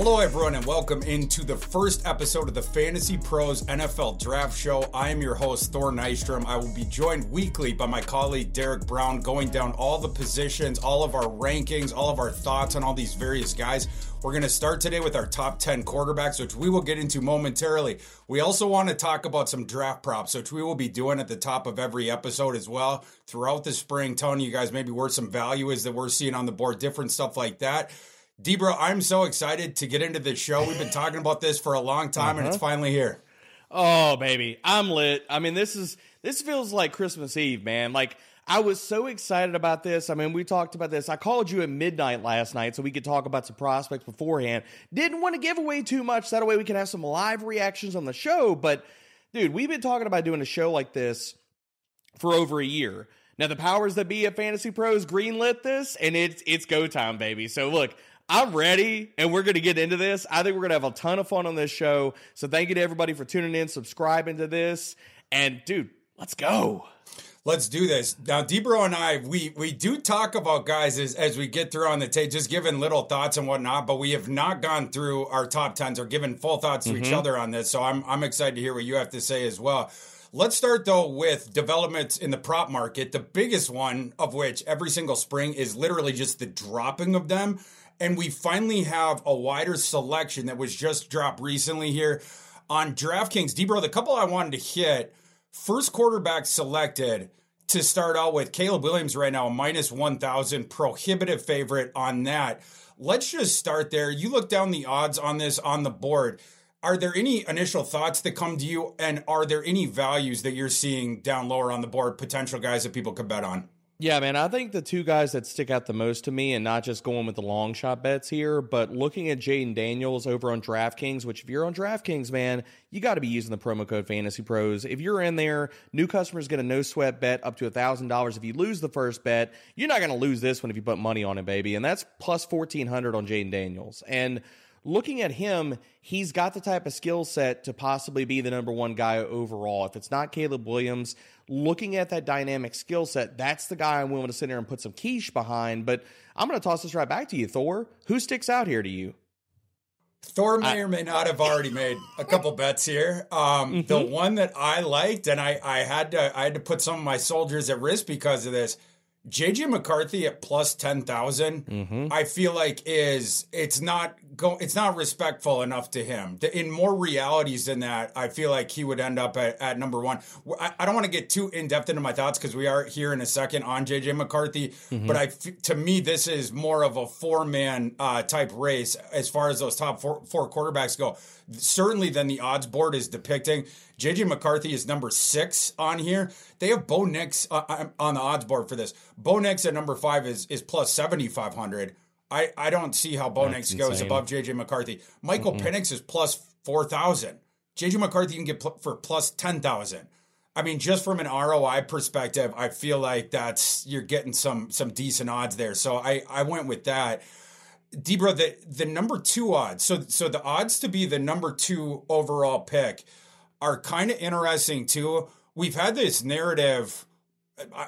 Hello, everyone, and welcome into the first episode of the FantasyPros NFL Draft Show. I am your host, Thor Nystrom. I will be joined weekly by my colleague, Derek Brown, going down all the positions, all of our rankings, all of our thoughts on all these various guys. We're going to start today with our top 10 quarterbacks, which we will get into momentarily. We also want to talk about some draft props, which we will be doing at the top of every episode as well throughout the spring, telling you guys maybe where some value is that we're seeing on the board, different stuff like that. Debro, I'm so excited to get into this show. We've been talking about this for a long time, and it's uh-huh. finally here. Oh, baby, I'm lit. I mean, this is this feels like Christmas Eve, man. Like I was so excited about this. I mean, we talked about this. I called you at midnight last night so we could talk about some prospects beforehand. Didn't want to give away too much. That way we could have some live reactions on the show. But dude, we've been talking about doing a show like this for over a year. Now the powers that be at FantasyPros greenlit this, and it's it's go time, baby. So look, I'm ready, and we're gonna get into this. I think we're gonna have a ton of fun on this show. So thank you to everybody for tuning in, subscribing to this, and dude, let's go. Let's do this now. Debro and I, we we do talk about guys as, as we get through on the tape, just giving little thoughts and whatnot. But we have not gone through our top tens or given full thoughts to each mm-hmm. other on this. So I'm I'm excited to hear what you have to say as well. Let's start though with developments in the prop market. The biggest one of which every single spring is literally just the dropping of them. And we finally have a wider selection that was just dropped recently here on DraftKings. Debro, the couple I wanted to hit first quarterback selected to start out with Caleb Williams right now, minus 1,000, prohibitive favorite on that. Let's just start there. You look down the odds on this on the board. Are there any initial thoughts that come to you? And are there any values that you're seeing down lower on the board, potential guys that people could bet on? Yeah, man, I think the two guys that stick out the most to me, and not just going with the long shot bets here, but looking at Jayden Daniels over on DraftKings, which if you're on DraftKings, man, you got to be using the promo code FantasyPros. If you're in there, new customers get a no sweat bet up to $1,000. If you lose the first bet, you're not going to lose this one if you put money on it, baby. And that's plus 1400 on Jayden Daniels. And looking at him, he's got the type of skill set to possibly be the number one guy overall. If it's not Caleb Williams, looking at that dynamic skill set, that's the guy I'm willing to sit there and put some quiche behind. But I'm going to toss this right back to you, Thor. Who sticks out here to you? Thor may or may not have already made a couple bets here. Um, The one that I liked, and I, I had to I had to put some of my soldiers at risk because of this. JJ McCarthy at plus ten I feel like is it's not go it's not respectful enough to him. In more realities than that, I feel like he would end up at, at number one. I, I don't want to get too in depth into my thoughts because we are here in a second on JJ McCarthy, but I to me this is more of a four man uh, type race as far as those top four, four quarterbacks go. Certainly, than the odds board is depicting. JJ McCarthy is number six on here. They have Bo Nix uh, on the odds board for this. Bo Nix at number five is is plus seventy five hundred. I, I don't see how Bo Nix goes insane. above JJ McCarthy. Michael Penix is plus four thousand. JJ McCarthy you can get pl- for plus ten thousand. I mean, just from an ROI perspective, I feel like that's you're getting some some decent odds there. So I I went with that. Debro, the the number two odds. So so the odds to be the number two overall pick are kind of interesting too. We've had this narrative,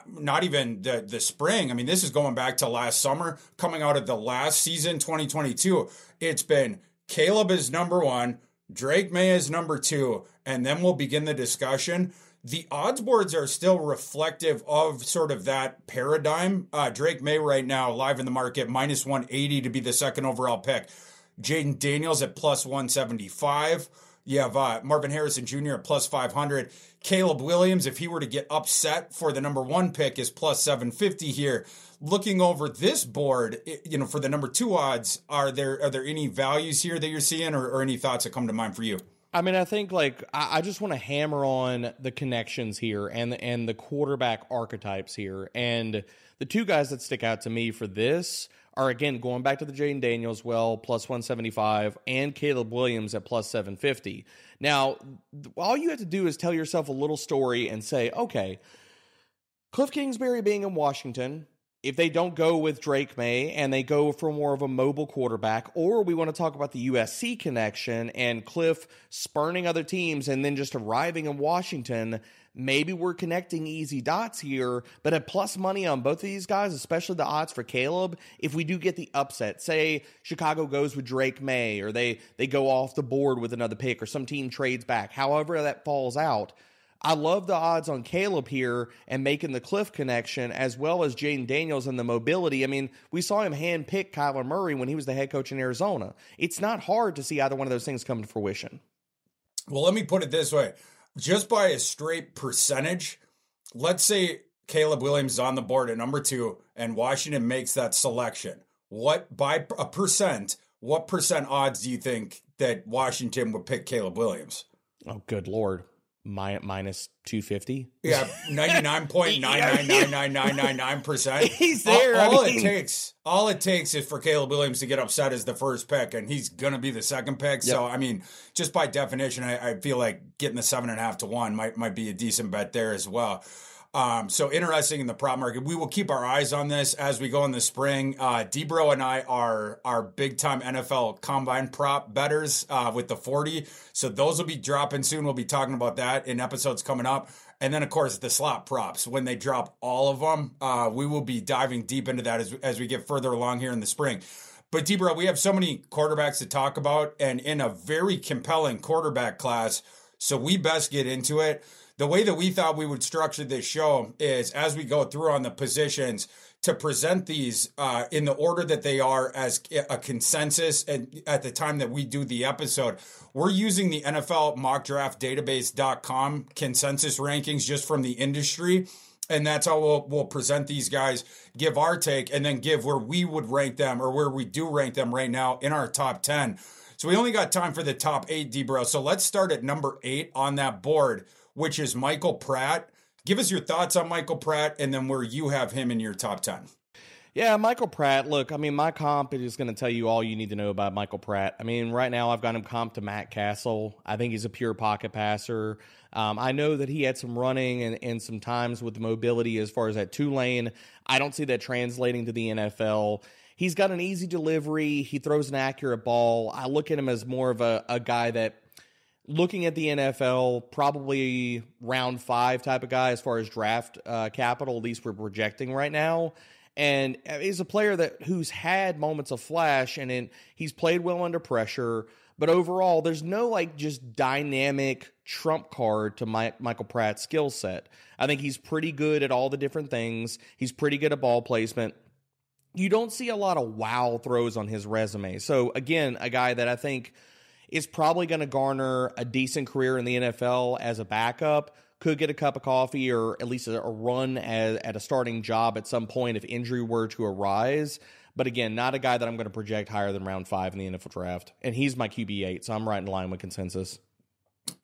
not even the the spring. I mean, this is going back to last summer, coming out of the last season, 2022. It's been Caleb is number one, Drake Maye is number two, and then we'll begin the discussion. The odds boards are still reflective of sort of that paradigm. Uh, Drake Maye right now live in the market minus 180 to be the second overall pick. Jayden Daniels at plus 175. You have uh, Marvin Harrison Jr. at plus 500. Caleb Williams, if he were to get upset for the number one pick, is plus 750 here. Looking over this board, you know, for the number two odds, are there are there any values here that you're seeing, or, or any thoughts that come to mind for you? I mean, I think like I, I just want to hammer on the connections here and and the quarterback archetypes here, and the two guys that stick out to me for this are again going back to the Jayden Daniels well plus one seventy five and Caleb Williams at plus seven fifty. Now, all you have to do is tell yourself a little story and say, okay, Cliff Kingsbury being in Washington, if they don't go with Drake Maye and they go for more of a mobile quarterback, or we want to talk about the USC connection and Cliff spurning other teams and then just arriving in Washington, maybe we're connecting easy dots here. But at plus money on both of these guys, especially the odds for Caleb, if we do get the upset, say Chicago goes with Drake Maye or they they go off the board with another pick or some team trades back, however that falls out I love the odds on Caleb here and making the Cliff connection, as well as Jayden Daniels and the mobility. I mean, we saw him hand pick Kyler Murray when he was the head coach in Arizona. It's not hard to see either one of those things come to fruition. Well, let me put it this way just by a straight percentage, let's say Caleb Williams is on the board at number two and Washington makes that selection. What by a percent, what percent odds do you think that Washington would pick Caleb Williams? Oh, good lord my, minus 250 yeah 99.9999999% he's there all, all I mean, it takes all it takes is for caleb williams to get upset as the first pick and he's gonna be the second pick. Yep. so i mean just by definition I, I, feel like getting the seven and a half to one might might be a decent bet there as well um, so interesting in the prop market. We will keep our eyes on this as we go in the spring. Uh, Debro and I are our big time NFL combine prop betters uh, with the 40. So those will be dropping soon. We'll be talking about that in episodes coming up. And then, of course, the slot props. When they drop all of them, uh, we will be diving deep into that as, as we get further along here in the spring. But Debro, we have so many quarterbacks to talk about and in a very compelling quarterback class. So we best get into it the way that we thought we would structure this show is as we go through on the positions to present these uh, in the order that they are as a consensus and at the time that we do the episode we're using the nfl mock draft database.com consensus rankings just from the industry. And that's how we'll, we'll present these guys give our take and then give where we would rank them or where we do rank them right now in our top 10 so we only got time for the top eight Debro so let's start at number eight on that board which is Michael Pratt. Give us your thoughts on Michael Pratt and then where you have him in your top 10. Yeah, Michael Pratt. Look, I mean, my comp is going to tell you all you need to know about Michael Pratt. I mean, right now I've got him comp to Matt Cassel. I think he's a pure pocket passer. Um, I know that he had some running and, and some times with mobility as far as that Tulane. I don't see that translating to the NFL. He's got an easy delivery. He throws an accurate ball. I look at him as more of a, a guy that looking at the NFL, probably round five type of guy as far as draft uh, capital, at least we're projecting right now. And he's a player that who's had moments of flash, and in, he's played well under pressure. But overall, there's no like just dynamic trump card to my, Michael Pratt's skill set. I think he's pretty good at all the different things. He's pretty good at ball placement. You don't see a lot of wow throws on his resume. So again, a guy that I think is probably going to garner a decent career in the NFL as a backup. Could get a cup of coffee or at least a, run at, at a starting job at some point if injury were to arise. But again, not a guy that I'm going to project higher than round five in the NFL draft. And he's my QB eight, so I'm right in line with consensus.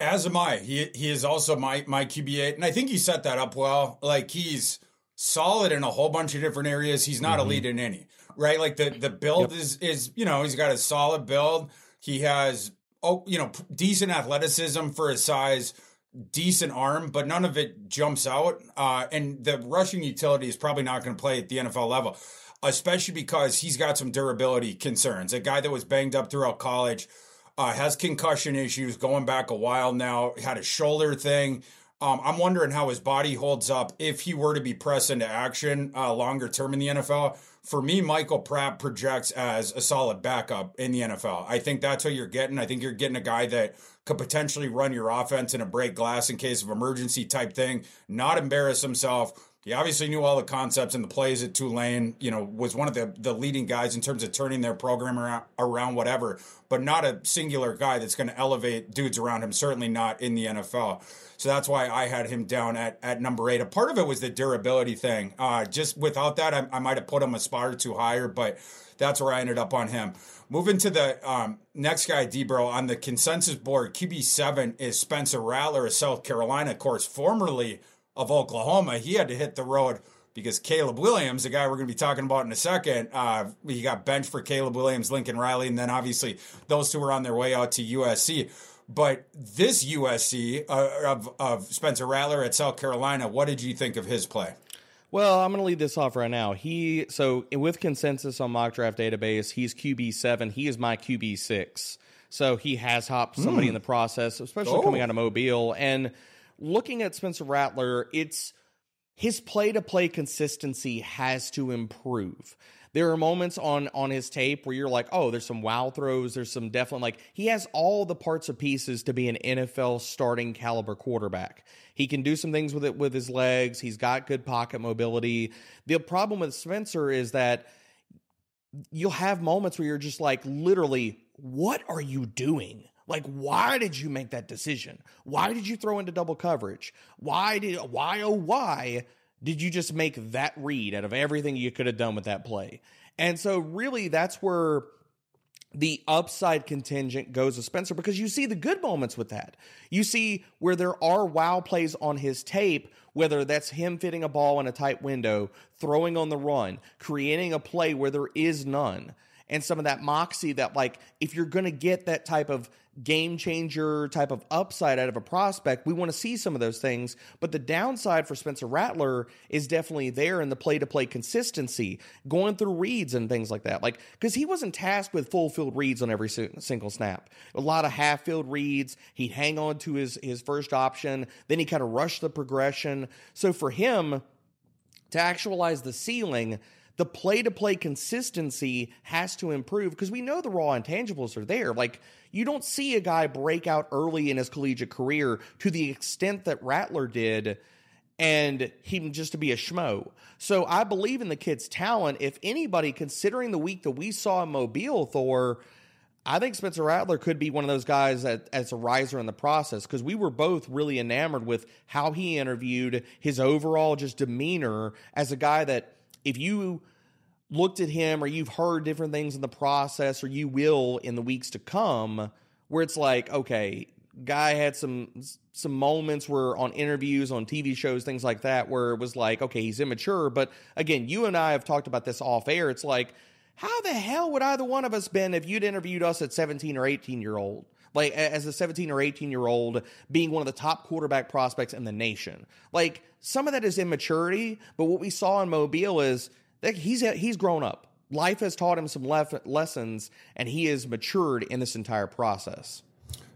As am I. He he is also my my QB eight, and I think he set that up well. Like he's solid in a whole bunch of different areas. He's not mm-hmm. elite in any, right? Like the the build yep. is is you know he's got a solid build. He has oh, you know, decent athleticism for his size, decent arm, but none of it jumps out. Uh, and the rushing utility is probably not going to play at the NFL level, especially because he's got some durability concerns. A guy that was banged up throughout college, uh, has concussion issues going back a while now, had a shoulder thing. Um, I'm wondering how his body holds up if he were to be pressed into action uh, longer term in the NFL for me, Michael Pratt projects as a solid backup in the NFL. I think that's what you're getting. I think you're getting a guy that could potentially run your offense in a break glass in case of emergency type thing, not embarrass himself. He obviously knew all the concepts and the plays at Tulane. You know, was one of the the leading guys in terms of turning their program around, around whatever, but not a singular guy that's going to elevate dudes around him. Certainly not in the NFL. So that's why I had him down at, at number eight. A part of it was the durability thing. Uh, just without that, I, I might have put him a spot or two higher, but that's where I ended up on him. Moving to the um, next guy, Debro, on the consensus board, QB7 is Spencer Rattler of South Carolina, of course, formerly of Oklahoma. He had to hit the road because Caleb Williams, the guy we're going to be talking about in a second, uh, he got benched for Caleb Williams, Lincoln Riley, and then obviously those two were on their way out to USC. But this USC uh, of, of Spencer Rattler at South Carolina, what did you think of his play? Well, I'm going to lead this off right now. He so with consensus on mock draft database, he's QB seven. He is my QB six. So he has hopped somebody mm. in the process, especially oh. coming out of Mobile. And looking at Spencer Rattler, it's his play to play consistency has to improve. There are moments on on his tape where you're like, oh, there's some wow throws. There's some definitely like he has all the parts and pieces to be an NFL starting caliber quarterback. He can do some things with it with his legs. He's got good pocket mobility. The problem with Spencer is that you'll have moments where you're just like, literally, what are you doing? Like, why did you make that decision? Why did you throw into double coverage? Why did why oh why did you just make that read out of everything you could have done with that play? And so, really, that's where the upside contingent goes to Spencer because you see the good moments with that. You see where there are wow plays on his tape, whether that's him fitting a ball in a tight window, throwing on the run, creating a play where there is none and some of that moxie that like if you're going to get that type of game changer type of upside out of a prospect, we want to see some of those things. But the downside for Spencer Rattler is definitely there in the play to play consistency, going through reads and things like that. Like, because he wasn't tasked with full field reads on every single snap. A lot of half field reads. He'd hang on to his, his first option, then he kind of rushed the progression. So for him, to actualize the ceiling, the play to play consistency has to improve because we know the raw intangibles are there. Like, you don't see a guy break out early in his collegiate career to the extent that Rattler did and him just to be a schmo. So I believe in the kid's talent. If anybody, considering the week that we saw in Mobile, Thor, I think Spencer Rattler could be one of those guys that, as a riser in the process because we were both really enamored with how he interviewed, his overall just demeanor as a guy that if you looked at him or you've heard different things in the process or you will in the weeks to come where it's like okay guy had some some moments where on interviews on TV shows things like that where it was like okay he's immature. But again you and I have talked about this off air. It's like how the hell would either one of us been if you'd interviewed us at 17 or 18 year old like as a 17 or 18 year old being one of the top quarterback prospects in the nation like some of that is immaturity, but what we saw in Mobile is that he's he's grown up. Life has taught him some lef- lessons, and he has matured in this entire process.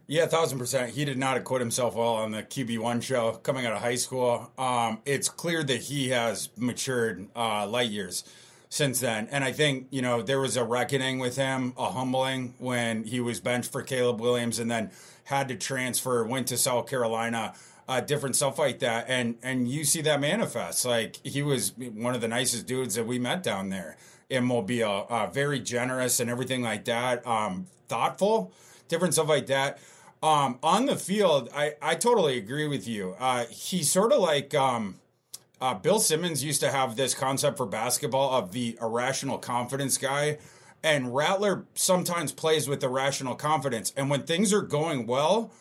Yeah, thousand percent. He did not acquit himself well on the QB one show coming out of high school. Um, it's clear that he has matured uh, light years since then, and I think you know there was a reckoning with him, a humbling when he was benched for Caleb Williams, and then had to transfer, went to South Carolina uh, different stuff like that, and and you see that manifest. Like he was one of the nicest dudes that we met down there in Mobile. Uh, very generous and everything like that. Um, thoughtful, different stuff like that. Um, on the field, I I totally agree with you. Uh, he's sort of like. Um, uh, Bill Simmons used to have this concept for basketball of the irrational confidence guy. And Rattler sometimes plays with irrational confidence. And when things are going well,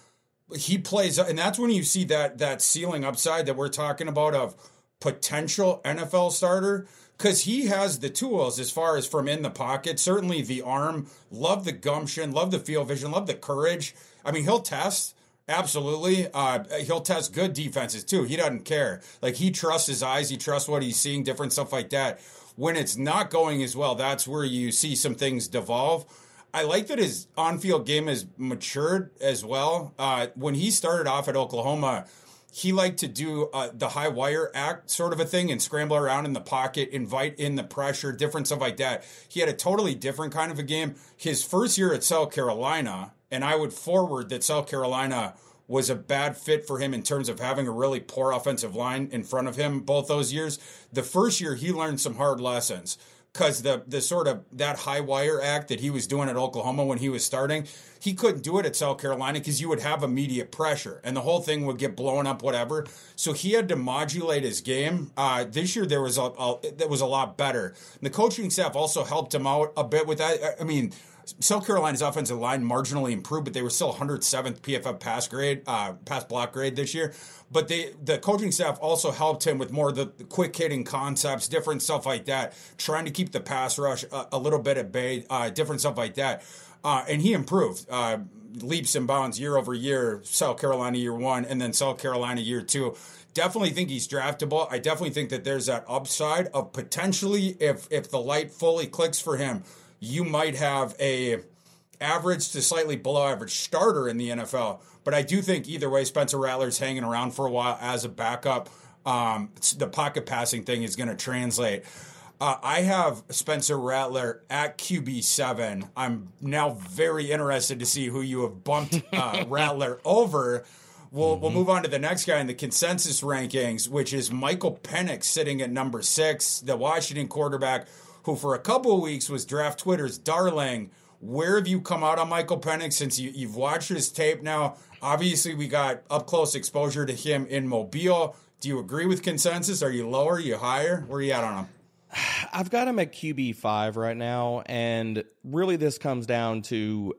he plays, and that's when you see that that ceiling upside that we're talking about of potential NFL starter because he has the tools as far as from in the pocket. Certainly the arm, love the gumption, love the field vision, love the courage. I mean, he'll test. Absolutely. Uh, he'll test good defenses too. He doesn't care. Like he trusts his eyes. He trusts what he's seeing, different stuff like that. When it's not going as well, that's where you see some things devolve. I like that his on-field game has matured as well. Uh, when he started off at Oklahoma, he liked to do uh, the high wire act sort of a thing and scramble around in the pocket, invite in the pressure, different stuff like that. He had a totally different kind of a game. His first year at South Carolina, and I would forward that South Carolina was a bad fit for him in terms of having a really poor offensive line in front of him both those years. The first year, he learned some hard lessons because the the sort of that high wire act that he was doing at Oklahoma when he was starting, he couldn't do it at South Carolina because you would have immediate pressure and the whole thing would get blown up, whatever. So he had to modulate his game. Uh, this year there was a, a that was a lot better. And the coaching staff also helped him out a bit with that. I mean. South Carolina's offensive line marginally improved, but they were still 107th PFF pass grade, uh, pass block grade this year. But they, the coaching staff also helped him with more of the, quick hitting concepts, different stuff like that, trying to keep the pass rush a, a little bit at bay, uh, different stuff like that. Uh, and he improved uh, leaps and bounds year over year. South Carolina year one, and then South Carolina year two. Definitely think he's draftable. I definitely think that there's that upside of potentially if if the light fully clicks for him, you might have a average to slightly below average starter in the NFL. But I do think either way, Spencer Rattler's hanging around for a while as a backup. Um, the pocket passing thing is going to translate. Uh, I have Spencer Rattler at QB seven. I'm now very interested to see who you have bumped uh, Rattler over. We'll mm-hmm. we'll move on to the next guy in the consensus rankings, which is Michael Penix sitting at number six, the Washington quarterback, who for a couple of weeks was draft Twitter's darling. Where have you come out on Michael Penix since you, you've watched his tape now? Obviously, we got up close exposure to him in Mobile. Do you agree with consensus? Are you lower? Are you higher? Where are you at on him? I've got him at QB five right now, and really this comes down to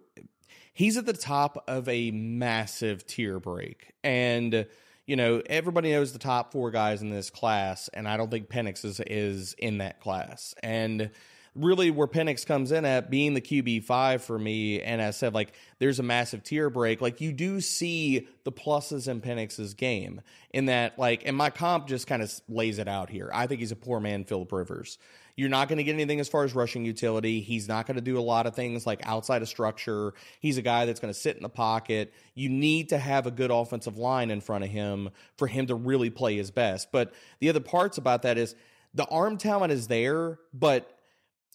he's at the top of a massive tier break. And, you know, everybody knows the top four guys in this class, and I don't think Penix is, is in that class. And really where Penix comes in at being the QB five for me, and I said like there's a massive tier break. Like you do see the pluses in Penix's game in that like, and my comp just kind of lays it out here. I think he's a poor man, Philip Rivers. You're not going to get anything as far as rushing utility. He's not going to do a lot of things like outside of structure. He's a guy that's going to sit in the pocket. You need to have a good offensive line in front of him for him to really play his best. But the other parts about that is the arm talent is there, but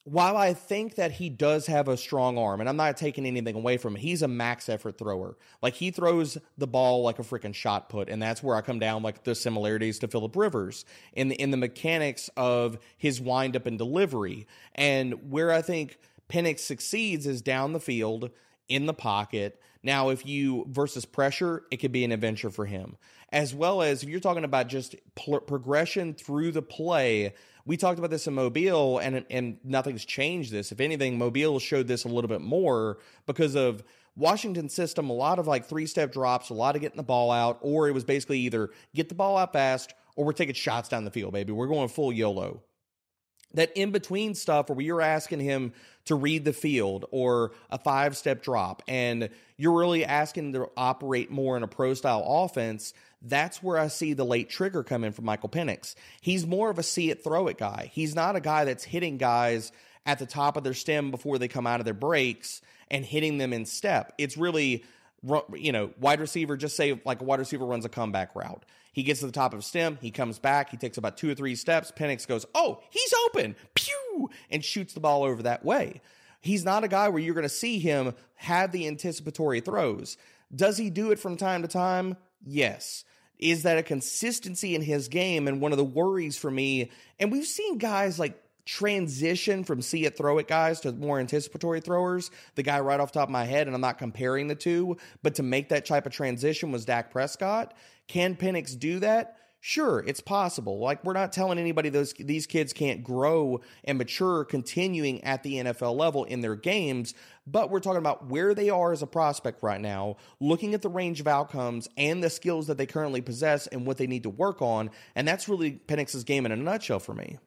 while I think that he does have a strong arm, and I'm not taking anything away from him, he's a max effort thrower. Like he throws the ball like a freaking shot put, and that's where I come down like the similarities to Philip Rivers in the in the mechanics of his windup and delivery. And where I think Penix succeeds is down the field in the pocket. Now, if you versus pressure, it could be an adventure for him. As well as if you're talking about just pl- progression through the play we talked about this in Mobile, and and nothing's changed this. If anything, Mobile showed this a little bit more because of Washington's system. A lot of like three step drops, a lot of getting the ball out, or it was basically either get the ball out fast or we're taking shots down the field, baby. We're going full YOLO. That in between stuff where you're asking him to read the field or a five step drop, and you're really asking to operate more in a pro style offense, that's where I see the late trigger come in for Michael Penix. He's more of a see it, throw it guy. He's not a guy that's hitting guys at the top of their stem before they come out of their breaks and hitting them in step. It's really, you know, wide receiver, just say like a wide receiver runs a comeback route. He gets to the top of stem, he comes back, he takes about two or three steps. Penix goes, Oh, he's open, pew, and shoots the ball over that way. He's not a guy where you're going to see him have the anticipatory throws. Does he do it from time to time? Yes is that a consistency in his game and one of the worries for me and we've seen guys like transition from see it throw it guys to more anticipatory throwers. The guy right off top of my head and i'm not comparing the two but to make that type of transition was dak prescott. Can penix do that Sure, it's possible. Like we're not telling anybody those these kids can't grow and mature continuing at the NFL level in their games, but we're talking about where they are as a prospect right now, looking at the range of outcomes and the skills that they currently possess and what they need to work on, and that's really Penix's game in a nutshell for me.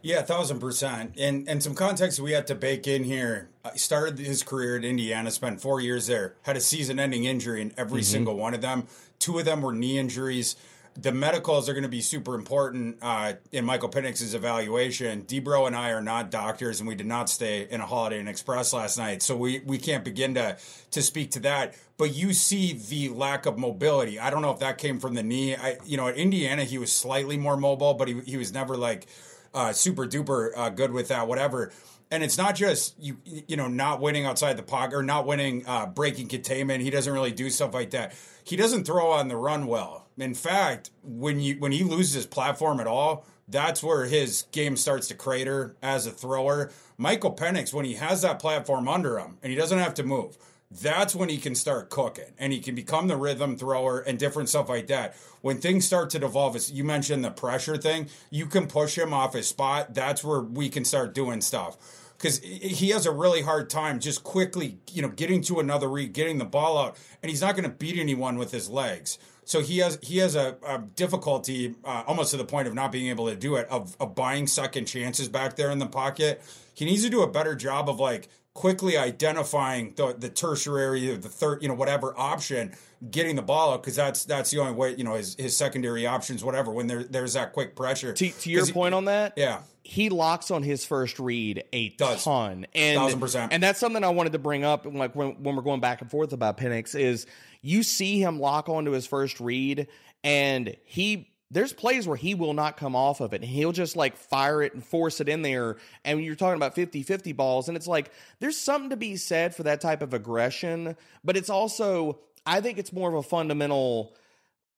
Yeah, thousand percent. And and some context we had to bake in here. I started his career at Indiana, spent four years there, had a season-ending injury in every mm-hmm. single one of them. Two of them were knee injuries the medicals are going to be super important uh, in Michael Penix's evaluation. Debro and I are not doctors, and we did not stay in a Holiday Inn Express last night, so we, we can't begin to to speak to that. But you see the lack of mobility. I don't know if that came from the knee. I, you know, at Indiana he was slightly more mobile, but he he was never like uh, super duper uh, good with that. Whatever and it's not just you you know not winning outside the pocket or not winning uh, breaking containment. He doesn't really do stuff like that. He doesn't throw on the run well. In fact, when you when he loses his platform at all, that's where his game starts to crater as a thrower. Michael Penix, when he has that platform under him and he doesn't have to move, that's when he can start cooking and he can become the rhythm thrower and different stuff like that. When things start to devolve, as you mentioned the pressure thing, you can push him off his spot. That's where we can start doing stuff because he has a really hard time just quickly, you know, getting to another read, getting the ball out, and he's not going to beat anyone with his legs. So he has he has a, a difficulty uh, almost to the point of not being able to do it of, of buying second chances back there in the pocket. He needs to do a better job of like quickly identifying the, the tertiary or the third, you know, whatever option, getting the ball out because that's that's the only way, you know, his, his secondary options, whatever. When there there's that quick pressure. To, to your point on that, yeah, he locks on his first read a Does. ton, and Thousand percent. and that's something I wanted to bring up. Like when when we're going back and forth about Penix, is you see him lock onto his first read, and he there's plays where he will not come off of it. And he'll just like fire it and force it in there. And you're talking about 50 50 balls. And it's like, there's something to be said for that type of aggression. But it's also, I think it's more of a fundamental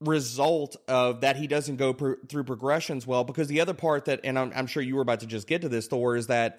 result of that he doesn't go pro- through progressions well. Because the other part that, and I'm, I'm sure you were about to just get to this, Thor, is that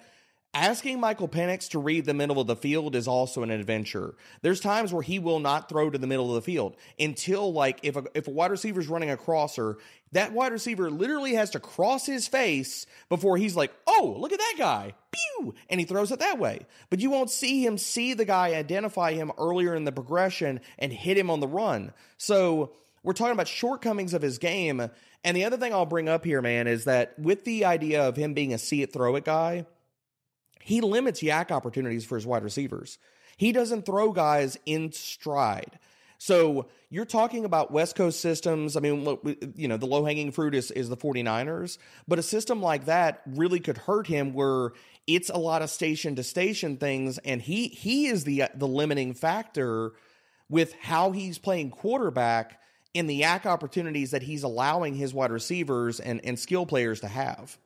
asking Michael Penix to read the middle of the field is also an adventure. There's times where he will not throw to the middle of the field until like if a if a wide receiver is running a crosser, that wide receiver literally has to cross his face before he's like, "Oh, look at that guy." Pew! And he throws it that way. But you won't see him see the guy identify him earlier in the progression and hit him on the run. So, we're talking about shortcomings of his game. And the other thing I'll bring up here, man, is that with the idea of him being a see it throw it guy, he limits YAC opportunities for his wide receivers. He doesn't throw guys in stride. So you're talking about West Coast systems. I mean, you know, the low hanging fruit is, is the 49ers, but a system like that really could hurt him where it's a lot of station to station things. And he, he is the, the limiting factor with how he's playing quarterback in the YAC opportunities that he's allowing his wide receivers and, and skill players to have.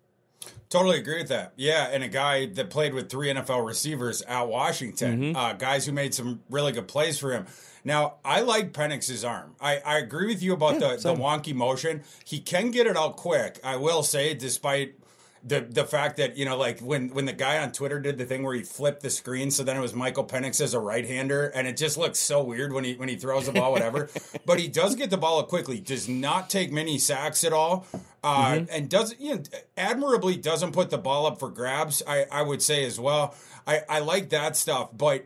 Totally agree with that. Yeah, and a guy that played with three NFL receivers at Washington, mm-hmm. uh, guys who made some really good plays for him. Now, I like Penix's arm. I, I agree with you about yeah, the, the wonky motion. He can get it out quick. I will say, despite the the fact that you know like when when the guy on Twitter did the thing where he flipped the screen so then it was Michael Penix as a right hander and it just looks so weird when he when he throws the ball whatever but he does get the ball up quickly does not take many sacks at all uh, mm-hmm. and does you know admirably doesn't put the ball up for grabs I I would say as well I I like that stuff but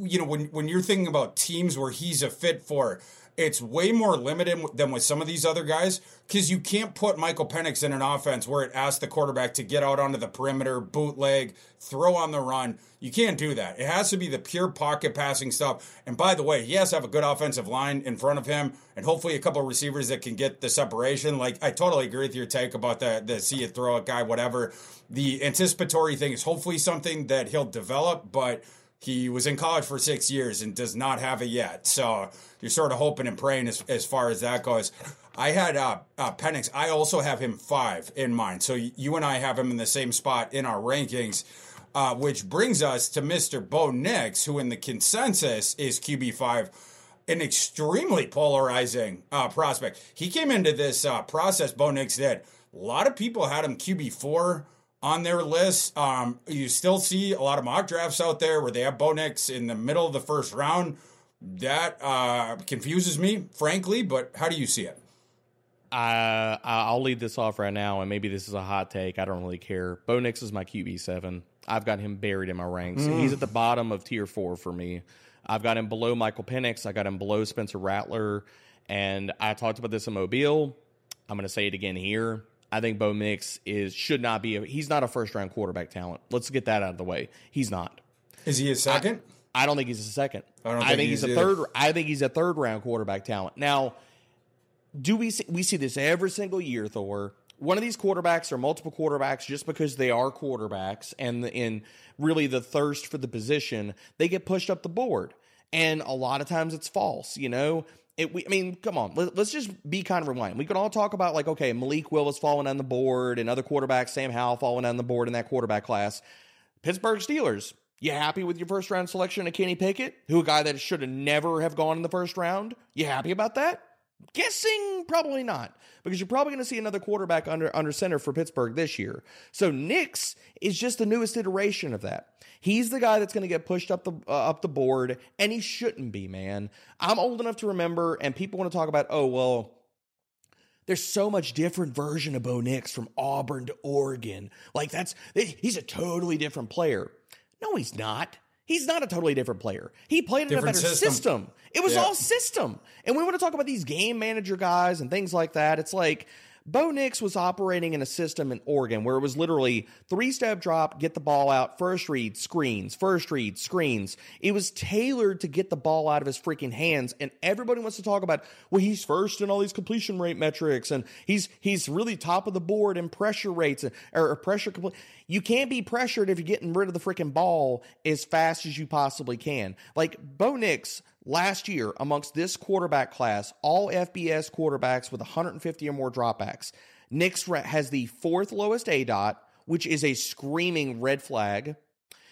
you know when when you're thinking about teams where he's a fit for it's way more limited than with some of these other guys because you can't put Michael Penix in an offense where it asks the quarterback to get out onto the perimeter, bootleg, throw on the run. You can't do that. It has to be the pure pocket passing stuff. And by the way, he has to have a good offensive line in front of him and hopefully a couple of receivers that can get the separation. Like I totally agree with your take about the the see it throw it guy, whatever. The anticipatory thing is hopefully something that he'll develop, but he was in college for six years and does not have it yet. So you're sort of hoping and praying as, as far as that goes. I had uh, uh, Penix. I also have him five in mind. So you and I have him in the same spot in our rankings, uh, which brings us to Mr. Bo Nix, who in the consensus is QB five. An extremely polarizing uh, prospect. He came into this uh, process, Bo Nix did. A lot of people had him QB four on their list. Um, you still see a lot of mock drafts out there where they have Bo Nix in the middle of the first round. That uh, confuses me, frankly, but how do you see it? Uh, I'll lead this off right now, and maybe this is a hot take. I don't really care. Bo Nix is my QB seven. I've got him buried in my ranks. Mm. He's at the bottom of tier four for me. I've got him below Michael Penix. I got him below Spencer Rattler, and I talked about this in Mobile. I'm going to say it again here. I think Bo Nix is should not be. A, he's not a first round quarterback talent. Let's get that out of the way. He's not. Is he a second? I, I don't think he's a second. I don't. Think I think he's, he's a third. I think he's a third round quarterback talent. Now, do we see, we see this every single year? Thor. One of these quarterbacks or multiple quarterbacks, just because they are quarterbacks and in really the thirst for the position, they get pushed up the board. And a lot of times it's false. You know, it, we, I mean, come on. Let, us just be kind of rewind. We can all talk about like, okay, Malik Willis falling on the board and other quarterbacks, Sam Howell falling on the board in that quarterback class. Pittsburgh Steelers. You happy with your first round selection of Kenny Pickett, who a guy that should have never have gone in the first round? You happy about that? Guessing probably not, because you're probably going to see another quarterback under under center for Pittsburgh this year. So Nix is just the newest iteration of that. He's the guy that's going to get pushed up the uh, up the board, and he shouldn't be, man. I'm old enough to remember, and people want to talk about, oh well, there's so much different version of Bo Nix from Auburn to Oregon. Like that's he's a totally different player. No, he's not. He's not a totally different player. He played in a better system. system. It was Yeah. all system. And we want to talk about these game manager guys and things like that. It's like Bo Nix was operating in a system in Oregon where it was literally three step drop, get the ball out, first read, screens, first read, screens. It was tailored to get the ball out of his freaking hands. And everybody wants to talk about, well, he's first in all these completion rate metrics and he's he's really top of the board in pressure rates or pressure complete. You can't be pressured if you're getting rid of the freaking ball as fast as you possibly can. Like Bo Nix last year amongst this quarterback class, all FBS quarterbacks with 150 or more dropbacks, ra- has the fourth lowest A dot, which is a screaming red flag.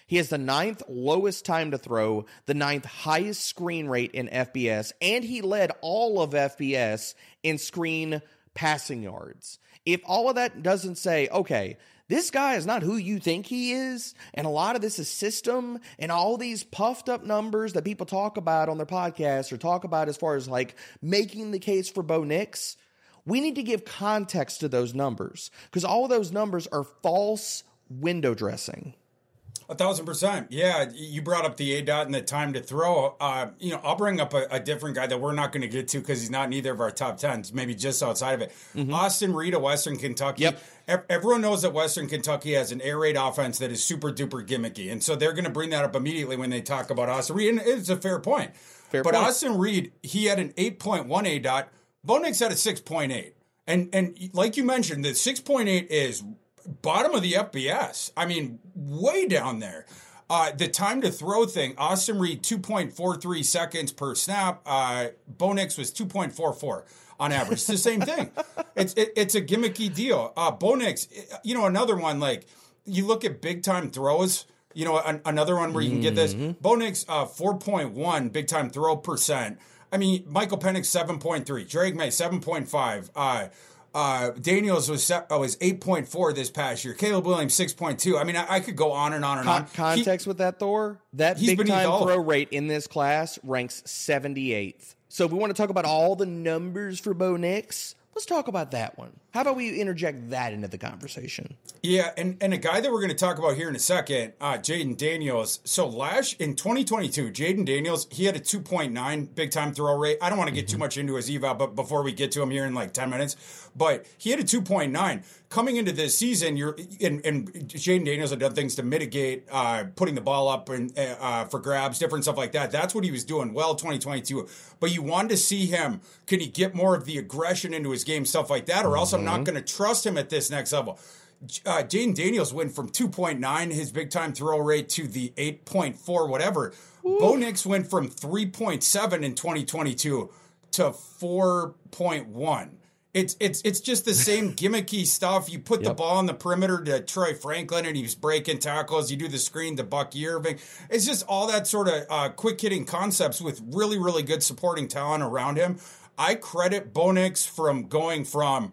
He has the ninth lowest time to throw, the ninth highest screen rate in FBS, and he led all of FBS in screen passing yards. If all of that doesn't say, okay, this guy is not who you think he is, and a lot of this is system and all these puffed up numbers that people talk about on their podcasts or talk about as far as like making the case for Bo Nix, we need to give context to those numbers because all those numbers are false window dressing. A thousand percent. Yeah, you brought up the A dot and the time to throw. Uh, you know, I'll bring up a, a different guy that we're not going to get to because he's not in either of our top tens, maybe just outside of it. Austin Reed of Western Kentucky. Yep. Ev- Everyone knows that Western Kentucky has an air raid offense that is super duper gimmicky. And so they're going to bring that up immediately when they talk about Austin Reed. And it's a fair point. Fair but point. Austin Reed, he had an 8.1 A dot. Bo Nix had a 6.8. And, and like you mentioned, the 6.8 is bottom of the FBS. I mean, way down there. Uh, the time to throw thing, Austin Reed 2.43 seconds per snap. Uh, Bo Nix was 2.44 on average. It's the same thing. It's it, it's a gimmicky deal. Uh, Bo Nix, you know, another one like you look at big time throws. You know, an, another one where you can get this. Bo Nix, uh, 4.1 big time throw percent. I mean, Michael Penix 7.3, Drake Maye 7.5. Uh, uh, Daniels was uh, was 8.4 this past year. Caleb Williams 6.2. I mean, I, I could go on and on and on. Con- He- context with that, Thor, that big time throw rate in this class ranks 78th. So if we want to talk about all the numbers for Bo Nix, let's talk about that one. How about we interject that into the conversation? Yeah, and, and a guy that we're going to talk about here in a second, uh, Jayden Daniels. So last in 2022, Jayden Daniels, he had a 2.9 big time throw rate. I don't want to get too much into his eval, but before we get to him here in like 10 minutes, but he had a 2.9 coming into this season. You're and, and Jayden Daniels had done things to mitigate uh, putting the ball up and uh, for grabs, different stuff like that. That's what he was doing well 2022. But you wanted to see him. Can he get more of the aggression into his game, stuff like that, or else I'm not going to trust him at this next level uh, Jayden Daniels went from 2.9, his big time throw rate, to the 8.4, whatever. Bo Nix went from 3.7 in 2022 to 4.1. It's it's it's just the same gimmicky stuff. You put the ball on the perimeter to Troy Franklin, and he's breaking tackles. You do the screen to Buck Irving. It's just all that sort of uh, quick hitting concepts with really really good supporting talent around him. I credit Bo Nix from going from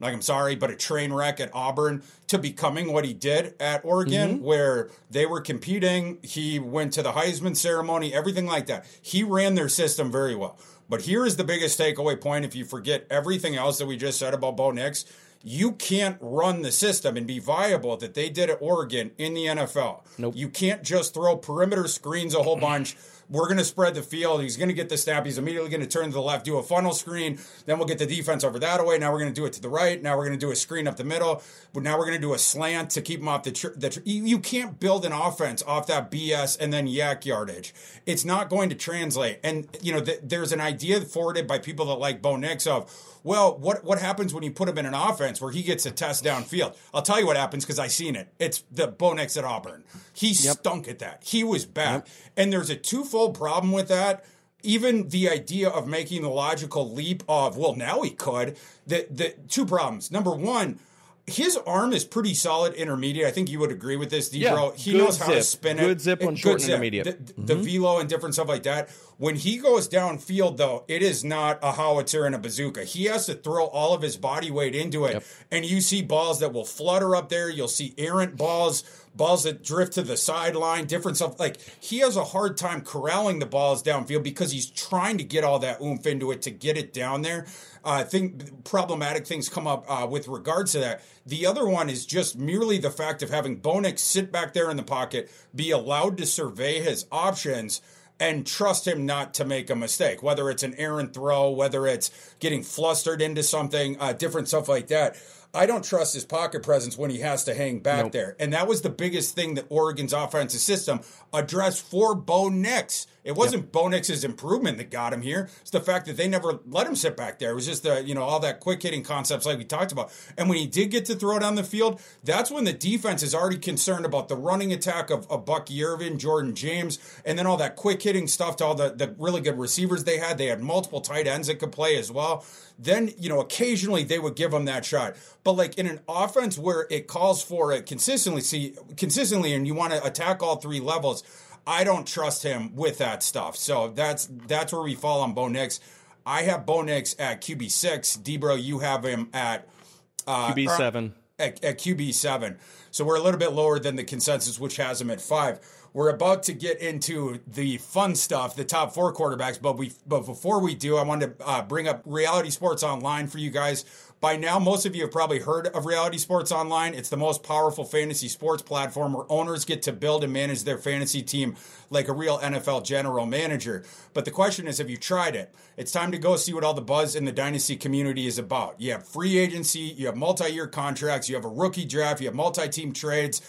like I'm sorry, but a train wreck at Auburn to becoming what he did at Oregon, mm-hmm. where they were competing. He went to the Heisman ceremony, everything like that. He ran their system very well. But here is the biggest takeaway point if you forget everything else that we just said about Bo Nix. You can't run the system and be viable that they did at Oregon in the NFL. Nope. You can't just throw perimeter screens a whole bunch. We're going to spread the field. He's going to get the snap. He's immediately going to turn to the left, do a funnel screen. Then we'll get the defense over that way. Now we're going to do it to the right. Now we're going to do a screen up the middle. But now we're going to do a slant to keep him off the. Tr- the tr- you, can't build an offense off that BS and then YAC yardage. It's not going to translate. And you know, th- there's an idea forwarded by people that like Bo Nix of, well, what what happens when you put him in an offense where he gets a test downfield? I'll tell you what happens because I seen it. It's the Bo Nix at Auburn. He stunk at that. He was bad. And there's a twofold problem with that. Even the idea of making the logical leap of, well, now he could. The the two problems. Number one, his arm is pretty solid intermediate. I think you would agree with this, Yeah, he knows how to spin it. Good zip on Good short and zip. intermediate. Mm-hmm. The, the velo and different stuff like that. When he goes downfield, though, it is not a howitzer and a bazooka. He has to throw all of his body weight into it, Yep. and you see balls that will flutter up there. You'll see errant balls, balls that drift to the sideline, different stuff. Like he has a hard time corralling the balls downfield because he's trying to get all that oomph into it to get it down there. Uh, I think problematic things come up uh, with regards to that. The other one is just merely the fact of having Bo Nix sit back there in the pocket, be allowed to survey his options and trust him not to make a mistake, whether it's an errant throw, whether it's getting flustered into something, uh, different stuff like that. I don't trust his pocket presence when he has to hang back nope. there. And that was the biggest thing that Oregon's offensive system addressed for Bo Nix. It wasn't yep. Bo Nix's improvement that got him here. It's the fact that they never let him sit back there. It was just the, you know, all that quick hitting concepts like we talked about. And when he did get to throw down the field, that's when the defense is already concerned about the running attack of, of Bucky Irving, Jordan James, and then all that quick hitting stuff to all the, the really good receivers they had. They had multiple tight ends that could play as well. Then, you know, occasionally they would give him that shot. But like in an offense where it calls for it consistently, see, consistently, and you want to attack all three levels, I don't trust him with that stuff. So that's that's where we fall on Bo Nix. I have Bo Nix at QB six. Debro, you have him at uh, QB seven. At, at QB seven. So we're a little bit lower than the consensus, which has him at five. We're about to get into the fun stuff, the top four quarterbacks. But we, but before we do, I want to uh, bring up Reality Sports Online for you guys. By now, most of you have probably heard of Reality Sports Online. It's the most powerful fantasy sports platform where owners get to build and manage their fantasy team like a real NFL general manager. But the question is, have you tried it? It's time to go see what all the buzz in the dynasty community is about. You have free agency, you have multi year contracts, you have a rookie draft, you have multi team trades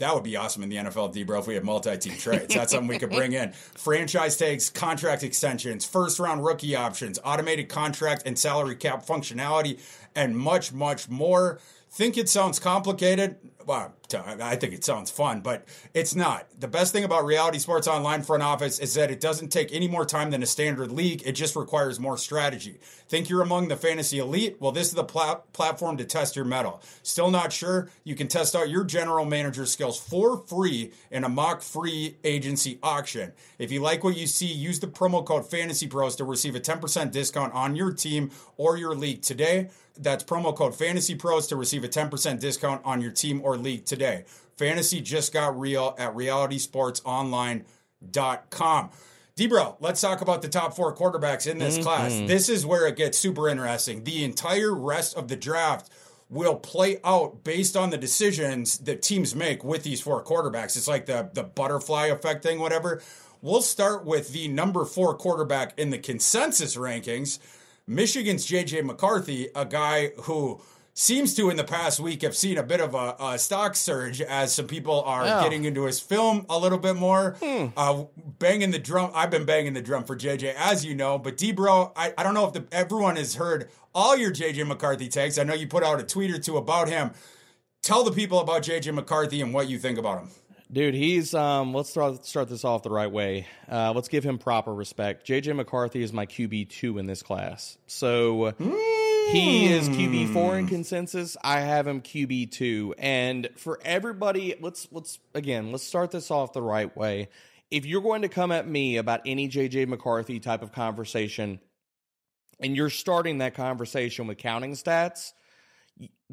that would be awesome in the NFL, D, bro, if we had multi-team trades. That's something we could bring in. Franchise tags, contract extensions, first-round rookie options, automated contract and salary cap functionality, and much, much more. Think it sounds complicated? Well, I think it sounds fun, but it's not. The best thing about Reality Sports Online front office is that it doesn't take any more time than a standard league. It just requires more strategy. Think you're among the fantasy elite? Well, this is the plat- platform to test your mettle. Still not sure? You can test out your general manager skills for free in a mock free agency auction. If you like what you see, use the promo code FantasyPros to receive a 10% discount on your team or your league today. That's promo code FantasyPros to receive a 10% discount on your team or league today today. Fantasy just got real at realitysportsonline.com. Debro, let's talk about the top four quarterbacks in this mm-hmm. class. This is where it gets super interesting. The entire rest of the draft will play out based on the decisions that teams make with these four quarterbacks. It's like the, the butterfly effect thing, whatever. We'll start with the number four quarterback in the consensus rankings. Michigan's JJ McCarthy, a guy who seems to in the past week have seen a bit of a, a stock surge as some people are oh. getting into his film a little bit more. Hmm. Uh, banging the drum. I've been banging the drum for JJ, as you know. But Debro, I, I don't know if the, everyone has heard all your JJ McCarthy takes. I know you put out a tweet or two about him. Tell the people about JJ McCarthy and what you think about him. Dude, he's um. Let's start start this off the right way. Uh, let's give him proper respect. JJ McCarthy is my QB two in this class. So. Mm he is QB four in hmm. consensus. I have him QB two. And for everybody, let's let's again let's start this off the right way. If you're going to come at me about any JJ McCarthy type of conversation, and you're starting that conversation with counting stats,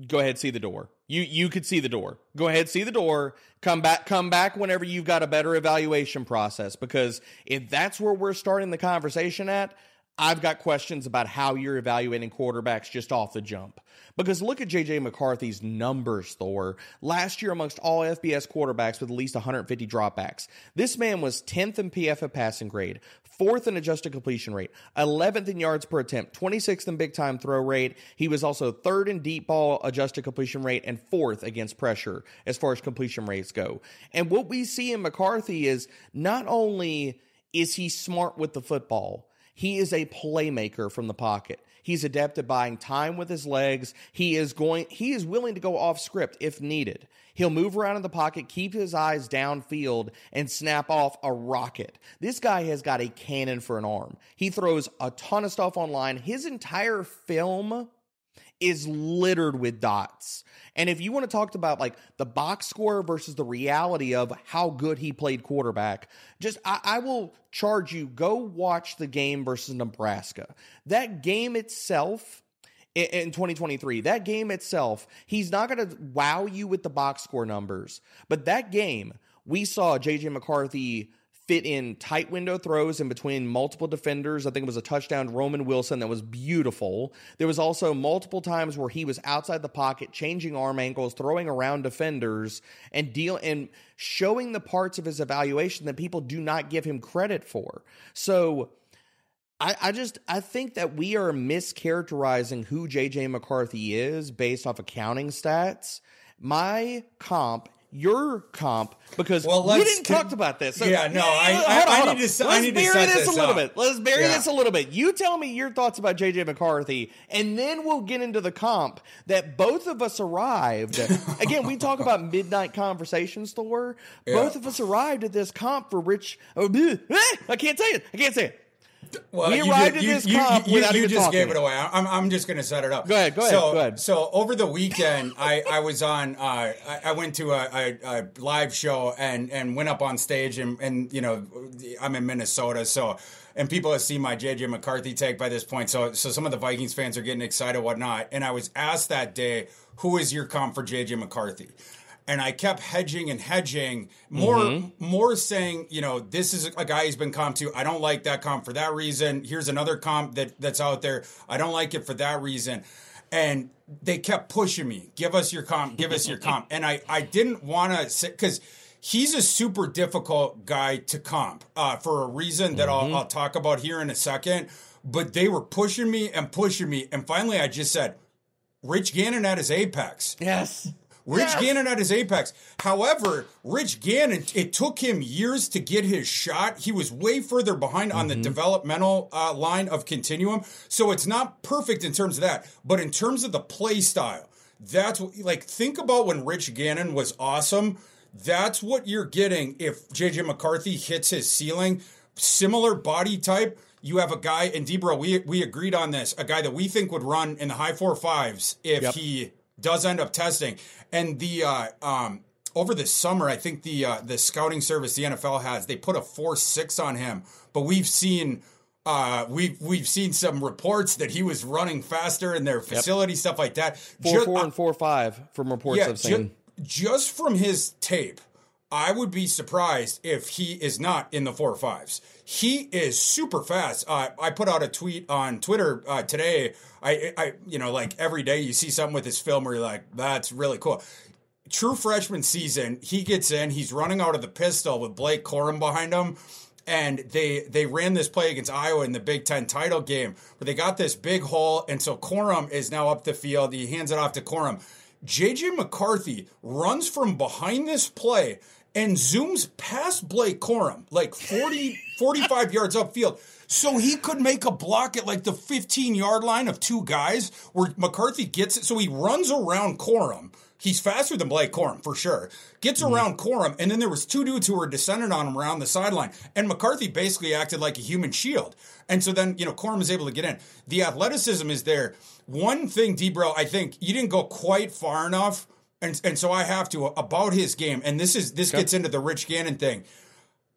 go ahead see the door. You you could see the door. Go ahead see the door. Come back come back whenever you've got a better evaluation process because if that's where we're starting the conversation at, I've got questions about how you're evaluating quarterbacks just off the jump. Because look at JJ McCarthy's numbers, Thor. Last year, amongst all FBS quarterbacks with at least 150 dropbacks, this man was 10th in PFF passing grade, 4th in adjusted completion rate, 11th in yards per attempt, 26th in big time throw rate. He was also 3rd in deep ball adjusted completion rate and 4th against pressure as far as completion rates go. And what we see in McCarthy is not only is he smart with the football, he is a playmaker from the pocket. He's adept at buying time with his legs. He is going he is willing to go off script if needed. He'll move around in the pocket, keep his eyes downfield and snap off a rocket. This guy has got a cannon for an arm. He throws a ton of stuff online. His entire film is littered with dots. And if you want to talk about like the box score versus the reality of how good he played quarterback, just I, I, will charge you go watch the game versus Nebraska. That game itself in, in 2023. That game itself, he's not going to wow you with the box score numbers, but that game, we saw JJ McCarthy fit in tight window throws in between multiple defenders. I think it was a touchdown to Roman Wilson that was beautiful. There was also multiple times where he was outside the pocket, changing arm angles, throwing around defenders, and deal and showing the parts of his evaluation that people do not give him credit for. So I, I just I think that we are mischaracterizing who JJ McCarthy is based off accounting stats. My comp your comp because well, we didn't talk about this. So, yeah, no, I, I, I, I need to. Let's I need bury to this, this a little up. bit. Let's bury yeah. this a little bit. You tell me your thoughts about JJ McCarthy, and then we'll get into the comp that both of us arrived. Again, we talk about midnight conversations, Thor. Yeah. Both of us arrived at this comp for Rich. Oh, eh, I can't say it. I can't say it. Well, we arrived at this you, comp you, without you, you just gave it away. I'm, I'm just going to set it up. Go ahead. Go ahead. So, go ahead. so over the weekend, I, I was on. Uh, I, I, went to a, a, a, live show and and went up on stage and and you know I'm in Minnesota, so and people have seen my JJ McCarthy take by this point. So so some of the Vikings fans are getting excited, whatnot. And I was asked that day, "Who is your comp for JJ McCarthy?" And I kept hedging and hedging more mm-hmm. more saying, you know, this is a guy who's been comp to. I don't like that comp for that reason. Here's another comp that that's out there. I don't like it for that reason. And they kept pushing me. Give us your comp. Give us your comp. And I I didn't want to say because he's a super difficult guy to comp uh, for a reason that mm-hmm. I'll, I'll talk about here in a second. But they were pushing me and pushing me, and finally I just said, Rich Gannon at his apex. Yes. Rich yes. Gannon at his apex. However, Rich Gannon, it took him years to get his shot. He was way further behind mm-hmm. on the mm-hmm. developmental uh, line of continuum. So it's not perfect in terms of that. But in terms of the play style, that's what, like, think about when Rich Gannon was awesome. That's what you're getting if JJ McCarthy hits his ceiling. Similar body type. You have a guy, and Debro, we, we agreed on this, a guy that we think would run in the high four fives if yep. he does end up testing. And the uh, um, over the summer, I think the uh, the scouting service the NFL has they put a four six on him, but we've seen. Uh, we've we've seen some reports that he was running faster in their facility, yep. stuff like that. Four just, four and four five from reports yeah, I've seen. Ju- just from his tape, I would be surprised if he is not in the four fives. He is super fast. Uh, I put out a tweet on Twitter uh, today. I, I, you know, like every day you see something with his film where you're like, that's really cool. True freshman season, he gets in, he's running out of the pistol with Blake Corum behind him and they they ran this play against Iowa in the Big Ten title game where they got this big hole, and so Corum is now up the field. He hands it off to Corum. JJ McCarthy runs from behind this play and zooms past Blake Corum, like 40, 45 yards upfield. So he could make a block at like the 15 yard line of two guys where McCarthy gets it. So he runs around Corum. He's faster than Blake Corum for sure. Gets mm-hmm. around Corum, and then there was two dudes who were descending on him around the sideline, and McCarthy basically acted like a human shield. And so then you know Corum is able to get in. The athleticism is there. One thing, Debro, I think you didn't go quite far enough and and so I have to uh, about his game, and this is this okay. gets into the Rich Gannon thing.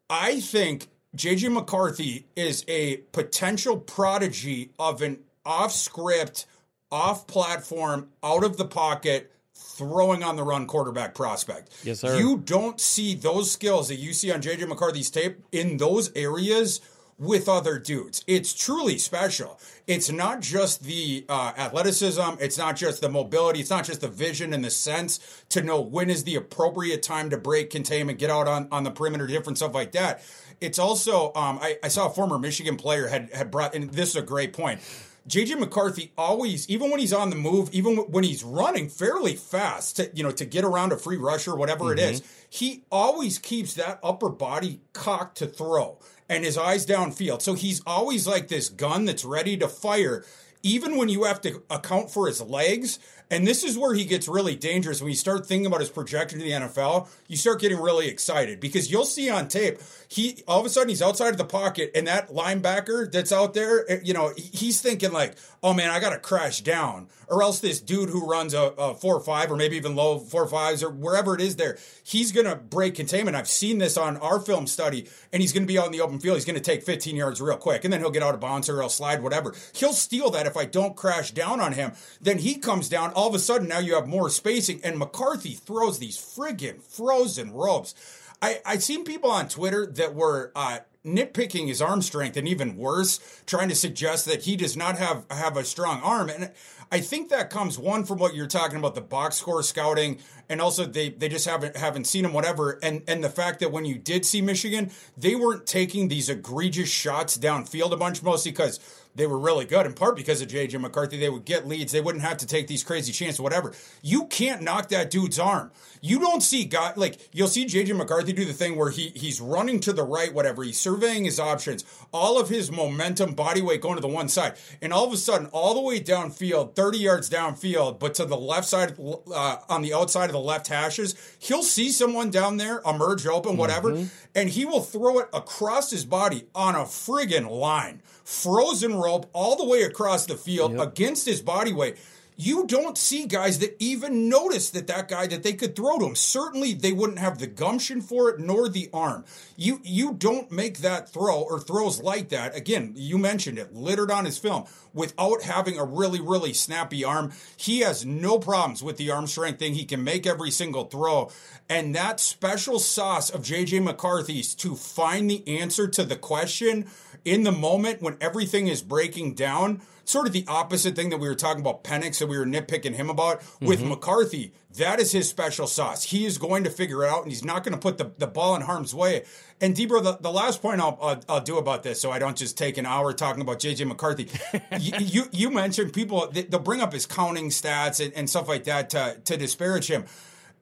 I think JJ McCarthy is a potential prodigy of an off script, off platform, out of the pocket, throwing on the run quarterback prospect. Yes, sir. You don't see those skills that you see on JJ McCarthy's tape in those areas with other dudes. It's truly special. It's not just the uh, athleticism, it's not just the mobility, it's not just the vision and the sense to know when is the appropriate time to break containment, get out on, on the perimeter, different stuff like that. It's also, um, I, I saw a former Michigan player had, had brought, and this is a great point. JJ McCarthy always, even when he's on the move, even when he's running fairly fast, to, you know, to get around a free rusher, whatever mm-hmm. it is, he always keeps that upper body cocked to throw and his eyes downfield. So he's always like this gun that's ready to fire, even when you have to account for his legs. And this is where he gets really dangerous. When you start thinking about his projection to the NFL, you start getting really excited because you'll see on tape, he all of a sudden he's outside of the pocket, and that linebacker that's out there, eh, you know, he's thinking like, oh man, I got to crash down. Or else this dude who runs a, a four or five or maybe even low four fives or wherever it is there, he's to break containment. I've seen this on our film study, and he's to be in the open field. He's to take 15 yards real quick, and then he'll get out of bounds or he'll slide, whatever. He'll steal that if I don't crash down on him, then he comes down. All of a sudden, now you have more spacing, and McCarthy throws these friggin' frozen ropes. I I seen people on Twitter that were uh, nitpicking his arm strength, and even worse, trying to suggest that he does not have have a strong arm. And I think that comes one from what you're talking about the box score scouting, and also they they just haven't haven't seen him whatever, and and the fact that when you did see Michigan, they weren't taking these egregious shots downfield a bunch, mostly because they were really good, in part because of JJ McCarthy. They would get leads. They wouldn't have to take these crazy chances, whatever. You can't knock that dude's arm. You don't see guy like you'll see JJ McCarthy do the thing where he he's running to the right, whatever. He's surveying his options, all of his momentum, body weight going to the one side, and all of a sudden, all the way downfield, thirty yards downfield, but to the left side, uh, on the outside of the left hashes, he'll see someone down there emerge open, whatever, mm-hmm. and he will throw it across his body on a friggin' line frozen rope all the way across the field yep. against his body weight. You don't see guys that even notice that that guy that they could throw to him. Certainly, they wouldn't have the gumption for it nor the arm. You you don't make that throw or throws like that. Again, you mentioned it, littered on his film without having a really really snappy arm. He has no problems with the arm strength thing. He can make every single throw, and that special sauce of JJ McCarthy's to find the answer to the question in the moment when everything is breaking down, sort of the opposite thing that we were talking about Penix that we were nitpicking him about with mm-hmm. McCarthy. That is his special sauce. He is going to figure it out, and he's not going to put the, the ball in harm's way. And Debro, the, the last point I'll, I'll, I'll do about this, so I don't just take an hour talking about JJ McCarthy. you, you, you mentioned people they'll bring up his counting stats and, and stuff like that to to disparage him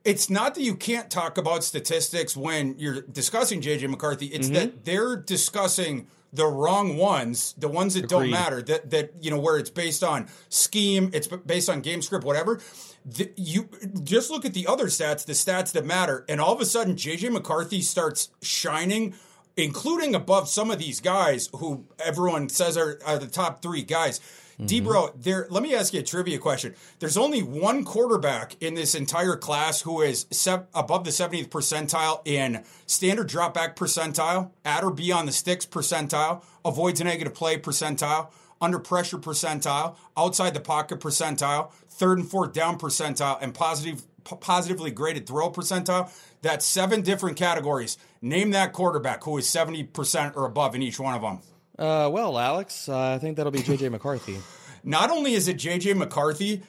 it's not that you can't talk about statistics when you're discussing JJ McCarthy. It's mm-hmm. that they're discussing the wrong ones, the ones that Agreed. don't matter, that that you know where it's based on scheme, it's based on game script, whatever. The, you just look at the other stats, the stats that matter, and all of a sudden JJ McCarthy starts shining, including above some of these guys who everyone says are, are the top three guys. Mm-hmm. Debro, there. Let me ask you a trivia question. There's only one quarterback in this entire class who is se- above the 70th percentile in standard dropback percentile, at or be on the sticks percentile, avoids a negative play percentile, under pressure percentile, outside the pocket percentile, third and fourth down percentile, and positive p- positively graded throw percentile. That's seven different categories. Name that quarterback who is 70% or above in each one of them. Uh, well, Alex, uh, I think that'll be JJ McCarthy. Not only is it JJ McCarthy,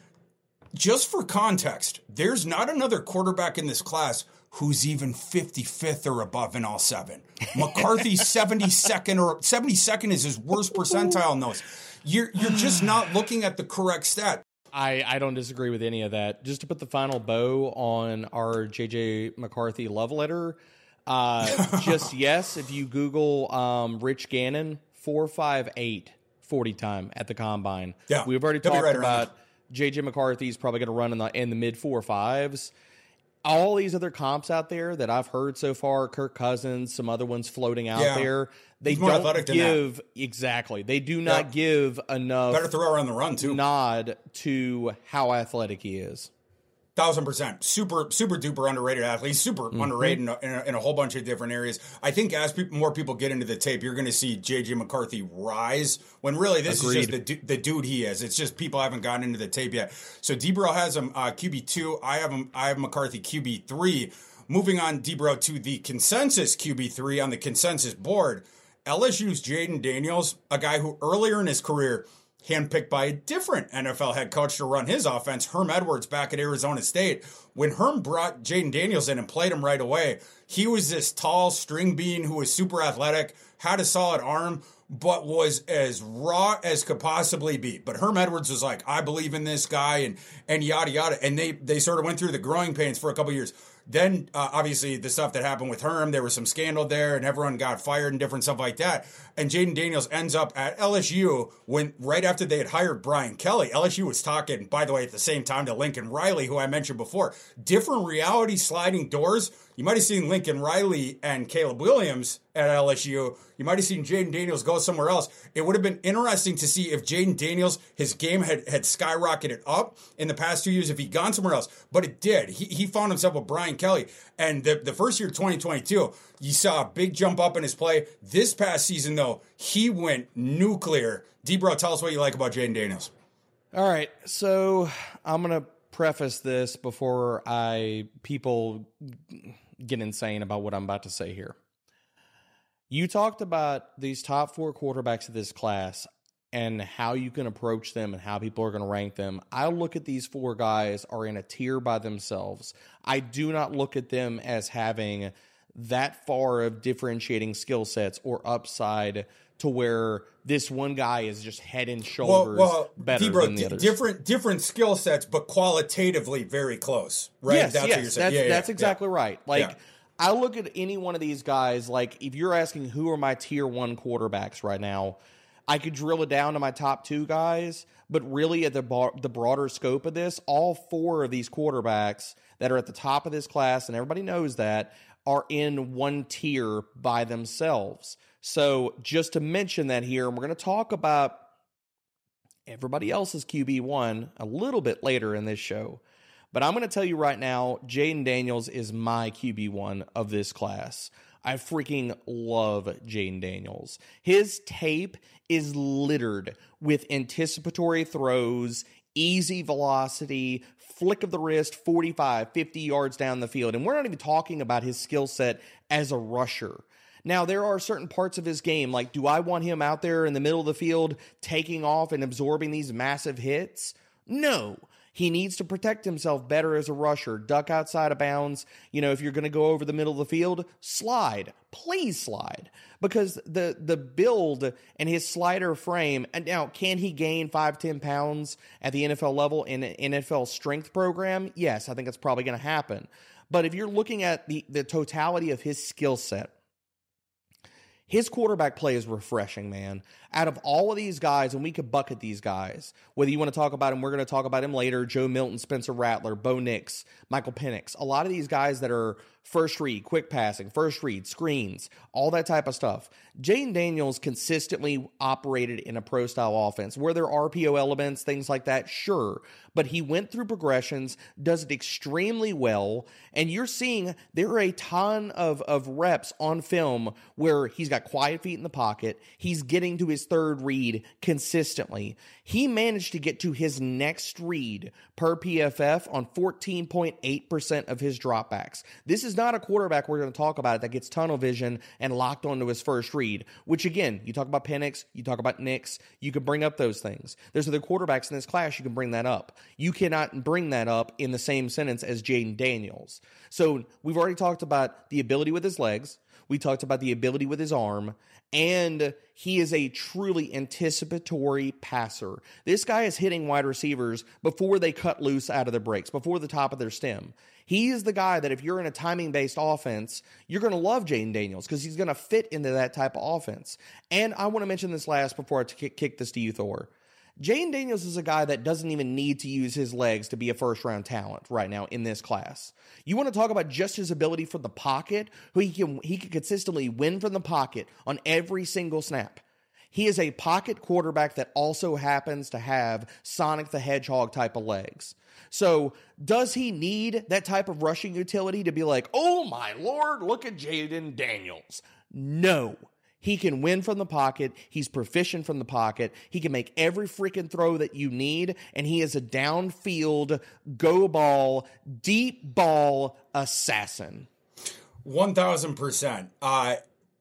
just for context, there's not another quarterback in this class who's even 55th or above in all seven. McCarthy's 72nd or 72nd is his worst percentile in those. You're you're just not looking at the correct stat. I, I don't disagree with any of that. Just to put the final bow on our JJ McCarthy love letter, uh, just yes, if you Google um, Rich Gannon, 458 40 time at the combine. Yeah. We've already talked right about JJ McCarthy's probably going to run in the in the mid four fives. All these other comps out there that I've heard so far, Kirk Cousins, some other ones floating out yeah. there, they don't give exactly. They do not yeah. give enough better throw around the run too. Nod to how athletic he is thousand percent. Super super duper underrated athlete super mm-hmm. underrated in a, in, a, in a, whole bunch of different areas. I think as people, more people get into the tape you're going to see jj mccarthy rise when really this Agreed. is just the, the dude he is. It's just people haven't gotten into the tape yet. So debro has him uh, qb2 i have him i have mccarthy qb3 moving on debro to the consensus qb3 on the consensus board. Lsu's jayden daniels a guy who earlier in his career handpicked by a different NFL head coach to run his offense, Herm Edwards back at Arizona State. When Herm brought Jayden Daniels in and played him right away, he was this tall string bean who was super athletic, had a solid arm, but was as raw as could possibly be. But Herm Edwards was like, I believe in this guy and and yada yada. And they they sort of went through the growing pains for a couple years. Then, uh, obviously, the stuff that happened with Herm, there was some scandal there, and everyone got fired and different stuff like that. And Jayden Daniels ends up at LSU when right after they had hired Brian Kelly. LSU was talking, by the way, at the same time to Lincoln Riley, who I mentioned before. Different reality sliding doors You might have seen Lincoln Riley and Caleb Williams at LSU. You might have seen Jayden Daniels go somewhere else. It would have been interesting to see if Jayden Daniels, his game had, had skyrocketed up in the past two years, if he'd gone somewhere else. But it did. He, he found himself with Brian Kelly. And the, the first year, 2022, you saw a big jump up in his play. This past season, though, he went nuclear. Debro, tell us what you like about Jayden Daniels. All right. So I'm going to preface this before I people get insane about what I'm about to say here. You talked about these top four quarterbacks of this class and how you can approach them and how people are going to rank them. I look at these four guys are in a tier by themselves. I do not look at them as having that far of differentiating skill sets or upside to where this one guy is just head and shoulders well, well, better than the others. Different different skill sets, but qualitatively very close, right? Yes, that's yes, that's, yeah, that's yeah, exactly yeah. right. Like I look at any one of these guys, like if you're asking who are my tier one quarterbacks right now, I could drill it down to my top two guys, but really at the bar, the broader scope of this, all four of these quarterbacks that are at the top of this class, and everybody knows that, are in one tier by themselves. So, just to mention that here, and we're going to talk about everybody else's QB1 a little bit later in this show. But I'm going to tell you right now, Jayden Daniels is my QB1 of this class. I freaking love Jayden Daniels. His tape is littered with anticipatory throws, easy velocity, flick of the wrist, 45, 50 yards down the field. And we're not even talking about his skill set as a rusher. Now, there are certain parts of his game, like do I want him out there in the middle of the field taking off and absorbing these massive hits? No. He needs to protect himself better as a rusher, duck outside of bounds. You know, if you're going to go over the middle of the field, slide. Please slide. Because the the build and his slider frame, and now can he gain five, ten pounds at the NFL level in an NFL strength program? Yes, I think it's probably going to happen. But if you're looking at the, the totality of his skill set, his quarterback play is refreshing, man. Out of all of these guys, and we could bucket these guys, whether you want to talk about him, we're going to talk about him later Joe Milton, Spencer Rattler, Bo Nix, Michael Penix. A lot of these guys that are first read, quick passing, first read, screens, all that type of stuff. Jayden Daniels consistently operated in a pro style offense where there are RPO elements, things like that, sure. But he went through progressions, does it extremely well, and you're seeing there are a ton of, of reps on film where he's got quiet feet in the pocket, he's getting to his third read consistently. He managed to get to his next read per PFF on 14.8% of his dropbacks. This is not a quarterback we're going to talk about that gets tunnel vision and locked onto his first read, which again, you talk about Penix, you talk about Nix, you can bring up those things. There's other quarterbacks in this class, you can bring that up. You cannot bring that up in the same sentence as Jayden Daniels. So we've already talked about the ability with his legs. We talked about the ability with his arm, and he is a truly anticipatory passer. This guy is hitting wide receivers before they cut loose out of their breaks, before the top of their stem. He is the guy that if you're in a timing based offense, you're going to love Jayden Daniels because he's going to fit into that type of offense. And I want to mention this last before I kick this to you, Thor. Jayden Daniels is a guy that doesn't even need to use his legs to be a first round talent right now in this class. You want to talk about just his ability from the pocket, who he can he can consistently win from the pocket on every single snap. He is a pocket quarterback that also happens to have Sonic the Hedgehog type of legs. So, does he need that type of rushing utility to be like, oh my lord, look at Jayden Daniels? No. He can win from the pocket. He's proficient from the pocket. He can make every freaking throw that you need. And he is a downfield, go ball, deep ball assassin. 1000%. Uh,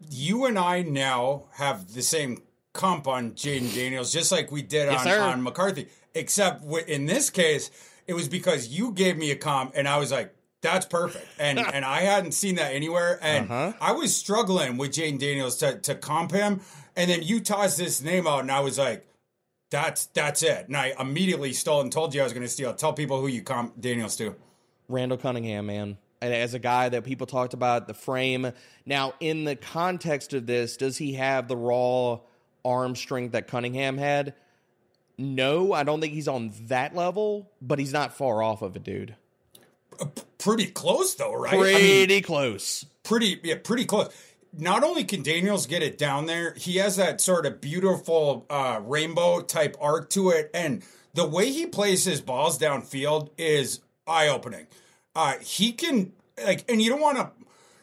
you and I now have the same comp on Jayden Daniels, just like we did yes, on, on McCarthy. Except in this case, it was because you gave me a comp and I was like, that's perfect. And and I hadn't seen that anywhere. And uh-huh. I was struggling with Jayden Daniels to, to comp him. And then you tossed this name out and I was like, that's that's it. And I immediately stole and told you I was gonna steal. Tell people who you comp Daniels to. Randall Cunningham, man. As a guy that people talked about, the frame. Now, in the context of this, does he have the raw arm strength that Cunningham had? No, I don't think he's on that level, but he's not far off of it, dude. Pretty close though, right? Pretty I mean, close. Pretty yeah, pretty close. Not only can Daniels get it down there, he has that sort of beautiful uh, rainbow type arc to it, and the way he plays his balls downfield is eye opening. Uh, he can like, and you don't want to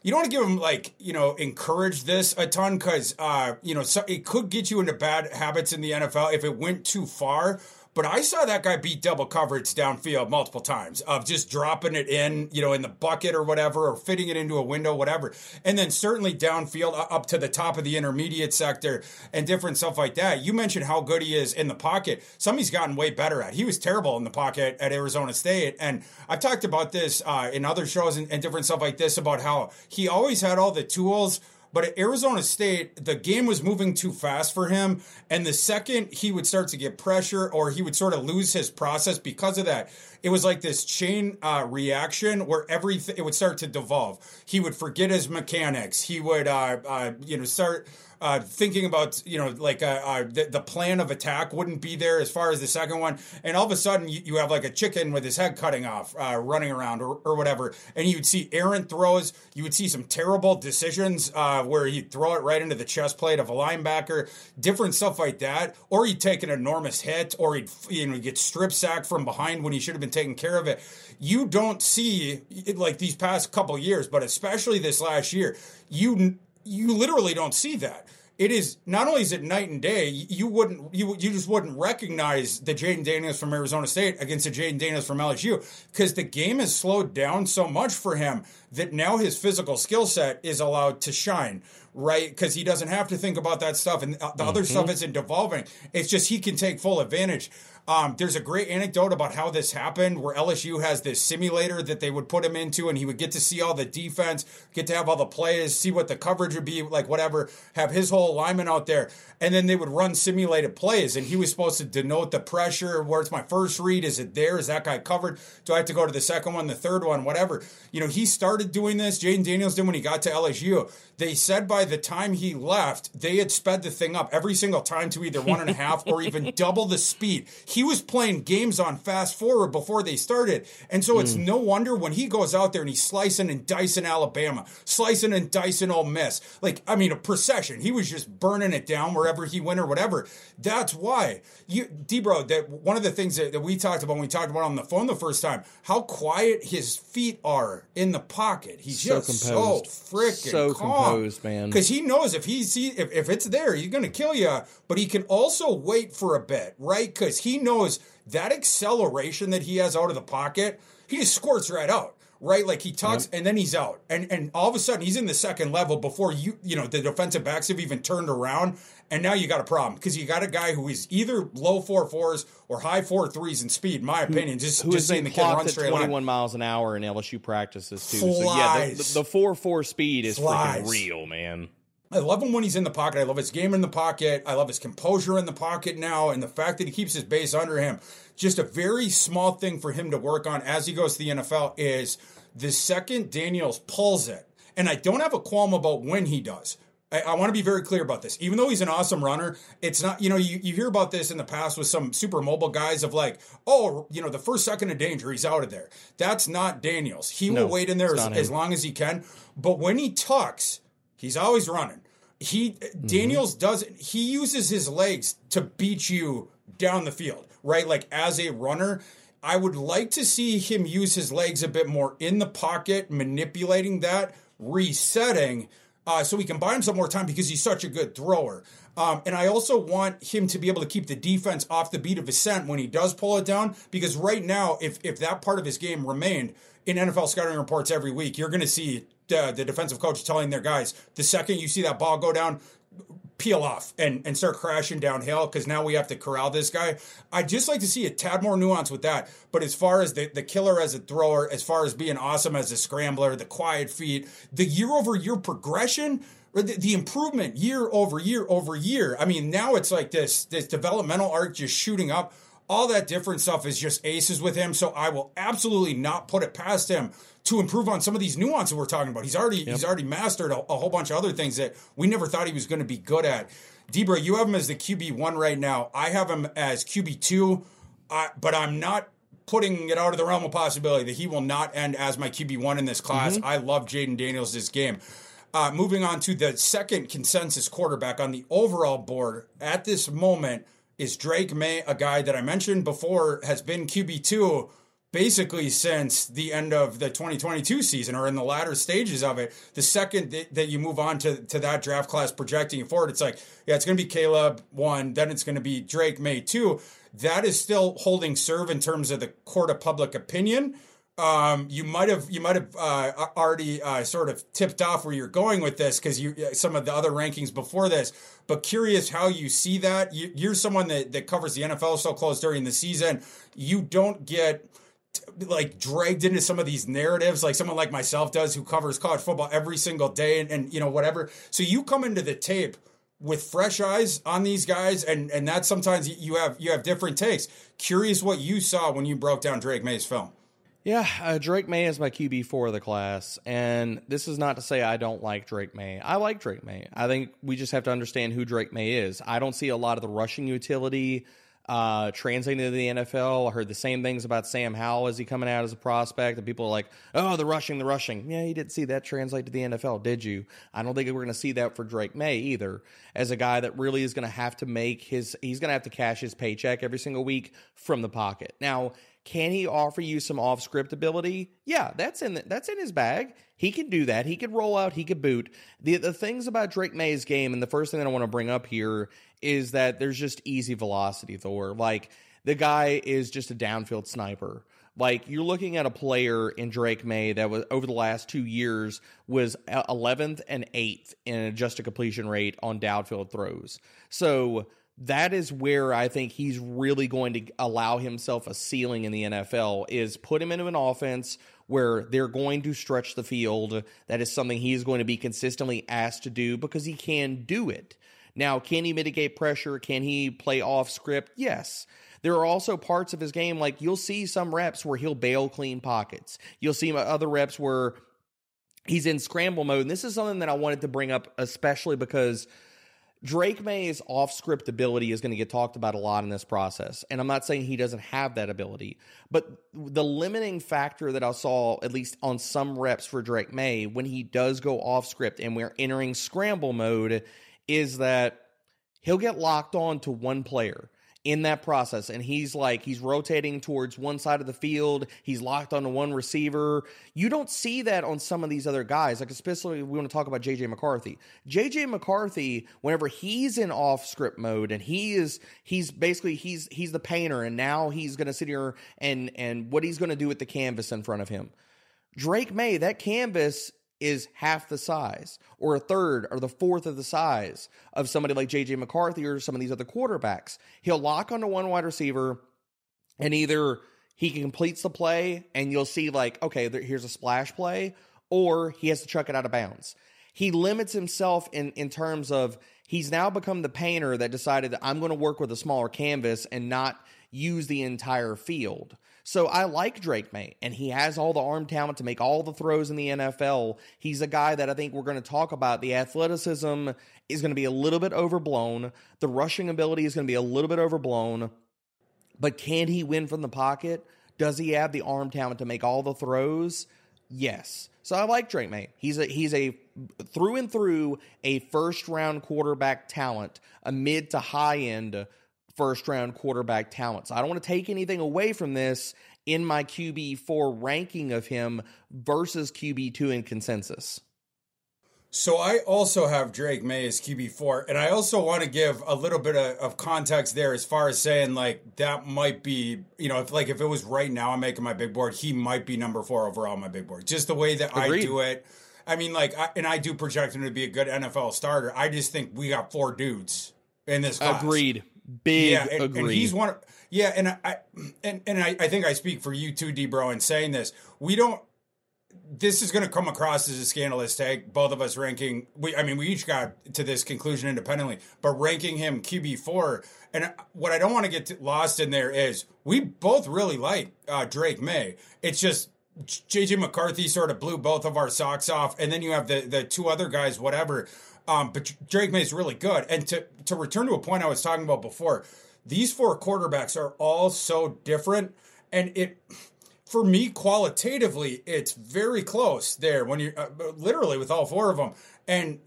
you don't want to give him like you know encourage this a ton because uh, you know so it could get you into bad habits in the NFL if it went too far. But I saw that guy beat double coverage downfield multiple times of just dropping it in, you know, in the bucket or whatever, or fitting it into a window, whatever. And then certainly downfield up to the top of the intermediate sector and different stuff like that. You mentioned how good he is in the pocket. Some he's gotten way better at. He was terrible in the pocket at Arizona State. And I've talked about this uh, in other shows and, and different stuff like this about how he always had all the tools but at Arizona State, the game was moving too fast for him. And the second he would start to get pressure or he would sort of lose his process because of that, it was like this chain uh, reaction where everything, it would start to devolve. He would forget his mechanics. He would, uh, uh, you know, start uh, thinking about you know like uh, uh, the, the, plan of attack wouldn't be there as far as the second one. And all of a sudden you, you have like a chicken with his head cutting off uh, running around or, or whatever. And you would see errant throws. You would see some terrible decisions uh, where he'd throw it right into the chest plate of a linebacker. Different stuff like that. Or he'd take an enormous hit or he'd you know get strip sacked from behind when he should have been taking care of it you don't see like these past couple years but especially this last year you you literally don't see that. It is not only is it night and day, you wouldn't you you just wouldn't recognize the Jayden Daniels from Arizona State against the Jayden Daniels from LSU because the game has slowed down so much for him that now his physical skill set is allowed to shine right? Because he doesn't have to think about that stuff, and the mm-hmm. other stuff isn't devolving. It's just he can take full advantage. Um, there's a great anecdote about how this happened where LSU has this simulator that they would put him into, and he would get to see all the defense, get to have all the plays, see what the coverage would be, like whatever, have his whole alignment out there. And then they would run simulated plays, and he was supposed to denote the pressure. Where's my first read? Is it there? Is that guy covered? Do I have to go to the second one, the third one, whatever? You know, he started doing this. Jayden Daniels did when he got to LSU. They said by the time he left, they had sped the thing up every single time to either one and a half or even double the speed he was playing games on fast forward before they started. And so it's mm. no wonder when he goes out there and he's slicing and dicing Alabama, slicing and dicing Ole Miss. Like, I mean, a procession. He was just burning it down wherever he went or whatever. That's why you, Debro, that one of the things that, that we talked about when we talked about on the phone the first time, how quiet his feet are in the pocket. He's so just composed. so freaking so calm. composed, man. Because he knows if he if, if it's there, he's gonna kill you. But he can also wait for a bit, right? Because he knows that acceleration that he has out of the pocket, he just squirts right out. Right, like he tucks yep. and then he's out, and and all of a sudden he's in the second level before you you know the defensive backs have even turned around, and now you got a problem because you got a guy who is either low four fours or high four threes in speed. In my opinion, just who just saying the kid runs straight twenty one miles an hour in LSU practices too. Flies. So yeah, the, the four four speed is Flies. freaking real, man. I love him when he's in the pocket. I love his game in the pocket. I love his composure in the pocket now, and the fact that he keeps his base under him. Just a very small thing for him to work on as he goes to the NFL is the second Daniels pulls it, and I don't have a qualm about when he does. I, I want to be very clear about this. Even though he's an awesome runner, it's not, you know, you, you hear about this in the past with some super mobile guys of like, oh, you know, the first second of danger, he's out of there. That's not Daniels. He no, will wait in there as, as long as he can. But when he tucks, He's always running. He mm-hmm. Daniels doesn't. He uses his legs to beat you down the field, right? Like as a runner, I would like to see him use his legs a bit more in the pocket, manipulating that, resetting, uh, so he can buy him some more time because he's such a good thrower. Um, and I also want him to be able to keep the defense off the beat of his scent when he does pull it down. Because right now, if if that part of his game remained in NFL scouting reports every week, you're going to see uh, the defensive coach telling their guys the second you see that ball go down, peel off and, and start crashing downhill because now we have to corral this guy. I'd just like to see a tad more nuance with that. But as far as the, the killer as a thrower, as far as being awesome as a scrambler, the quiet feet, the year over year progression, the, the improvement year over year over year. I mean, now it's like this this developmental arc just shooting up. All that different stuff is just aces with him. So I will absolutely not put it past him to improve on some of these nuances we're talking about. He's already yep. he's already mastered a, a, whole bunch of other things that we never thought he was going to be good at. Debro, you have him as the QB one right now. I have him as QB two, uh, but I'm not putting it out of the realm of possibility that he will not end as my QB one in this class. Mm-hmm. I love Jayden Daniels this game. Uh, moving on to the second consensus quarterback on the overall board at this moment is Drake Maye, a guy that I mentioned before has been QB two basically since the end of the 2022 season or in the latter stages of it. The second that, that you move on to, to that draft class projecting forward, it's like, yeah, it's going to be Caleb one, then it's going to be Drake Maye two. That is still holding serve in terms of the court of public opinion. Um, you might have you might have uh, already uh, sort of tipped off where you're going with this because you uh, some of the other rankings before this. But curious how you see that. You, you're someone that that covers the NFL so close during the season. You don't get like dragged into some of these narratives like someone like myself does who covers college football every single day and, and you know whatever so you come into the tape with fresh eyes on these guys and and that sometimes you have you have different takes curious what you saw when you broke down drake maye's film yeah uh, drake Maye is my qb4 of the class and this is not to say i don't like drake Maye. i like drake Maye. i think we just have to understand who drake Maye is i don't see a lot of the rushing utility uh, translating to the NFL. I heard the same things about Sam Howell as he coming out as a prospect. And people are like, oh, the rushing, the rushing. Yeah, you didn't see that translate to the NFL, did you? I don't think we're going to see that for Drake Maye either, as a guy that really is going to have to make his, he's going to have to cash his paycheck every single week from the pocket. Now, can he offer you some off script ability? Yeah, that's in the, that's in his bag. He can do that. He could roll out. He could boot. The the things about Drake Maye's game, and the first thing that I want to bring up here is that there's just easy velocity. Thor, like the guy is just a downfield sniper. Like you're looking at a player in Drake Maye that was over the last two years was uh, 11th and 8th in adjusted completion rate on downfield throws. So that is where I think he's really going to allow himself a ceiling in the NFL is put him into an offense where they're going to stretch the field. That is something he's going to be consistently asked to do because he can do it. Now, can he mitigate pressure? Can he play off script? Yes. There are also parts of his game, like you'll see some reps where he'll bail clean pockets. You'll see other reps where he's in scramble mode. And this is something that I wanted to bring up, especially because Drake Maye's off script ability is going to get talked about a lot in this process. And I'm not saying he doesn't have that ability, but the limiting factor that I saw, at least on some reps for Drake Maye, when he does go off script and we're entering scramble mode, is that he'll get locked on to one player in that process. And he's like he's rotating towards one side of the field. He's locked onto one receiver. You don't see that on some of these other guys like especially we want to talk about jj mccarthy. Jj mccarthy whenever he's in off script mode and he is he's basically he's he's the painter and now he's going to sit here and and what he's going to do with the canvas in front of him. Drake Maye, that canvas is half the size or a third or the fourth of the size of somebody like JJ McCarthy or some of these other quarterbacks. He'll lock onto one wide receiver and either he completes the play and you'll see like, okay, there, here's a splash play, or he has to chuck it out of bounds. He limits himself in, in terms of he's now become the painter that decided that I'm going to work with a smaller canvas and not use the entire field. So I like Drake Maye, and he has all the arm talent to make all the throws in the NFL. He's a guy that I think we're going to talk about. The athleticism is going to be a little bit overblown, the rushing ability is going to be a little bit overblown. But can he win from the pocket? Does he have the arm talent to make all the throws? Yes. So I like Drake Maye. He's a he's a through and through a first round quarterback talent, a mid to high end first round quarterback talent. So I don't want to take anything away from this in my QB4 ranking of him versus QB2 in consensus. So I also have Drake Maye as QB4, and I also want to give a little bit of, of, context there as far as saying like that might be, you know, if like if it was right now I'm making my big board, he might be number four overall on my big board. Just the way that Agreed. I do it. I mean, like, I, and I do project him to be a good NFL starter. I just think we got four dudes in this. Class. Agreed. Big yeah, and, agree. And he's one. Of, yeah, and I and and I, I think I speak for you too, Debro, in saying this. We don't. This is going to come across as a scandalous take. Both of us ranking. We, I mean, we each got to this conclusion independently, but ranking him QB four. And what I don't want to get lost in there is we both really like uh, Drake Maye. It's just JJ McCarthy sort of blew both of our socks off, and then you have the the two other guys, whatever. Um, but Drake Maye is really good. And to to return to a point I was talking about before, these four quarterbacks are all so different. And it, for me, qualitatively, it's very close there when you're uh, literally with all four of them. And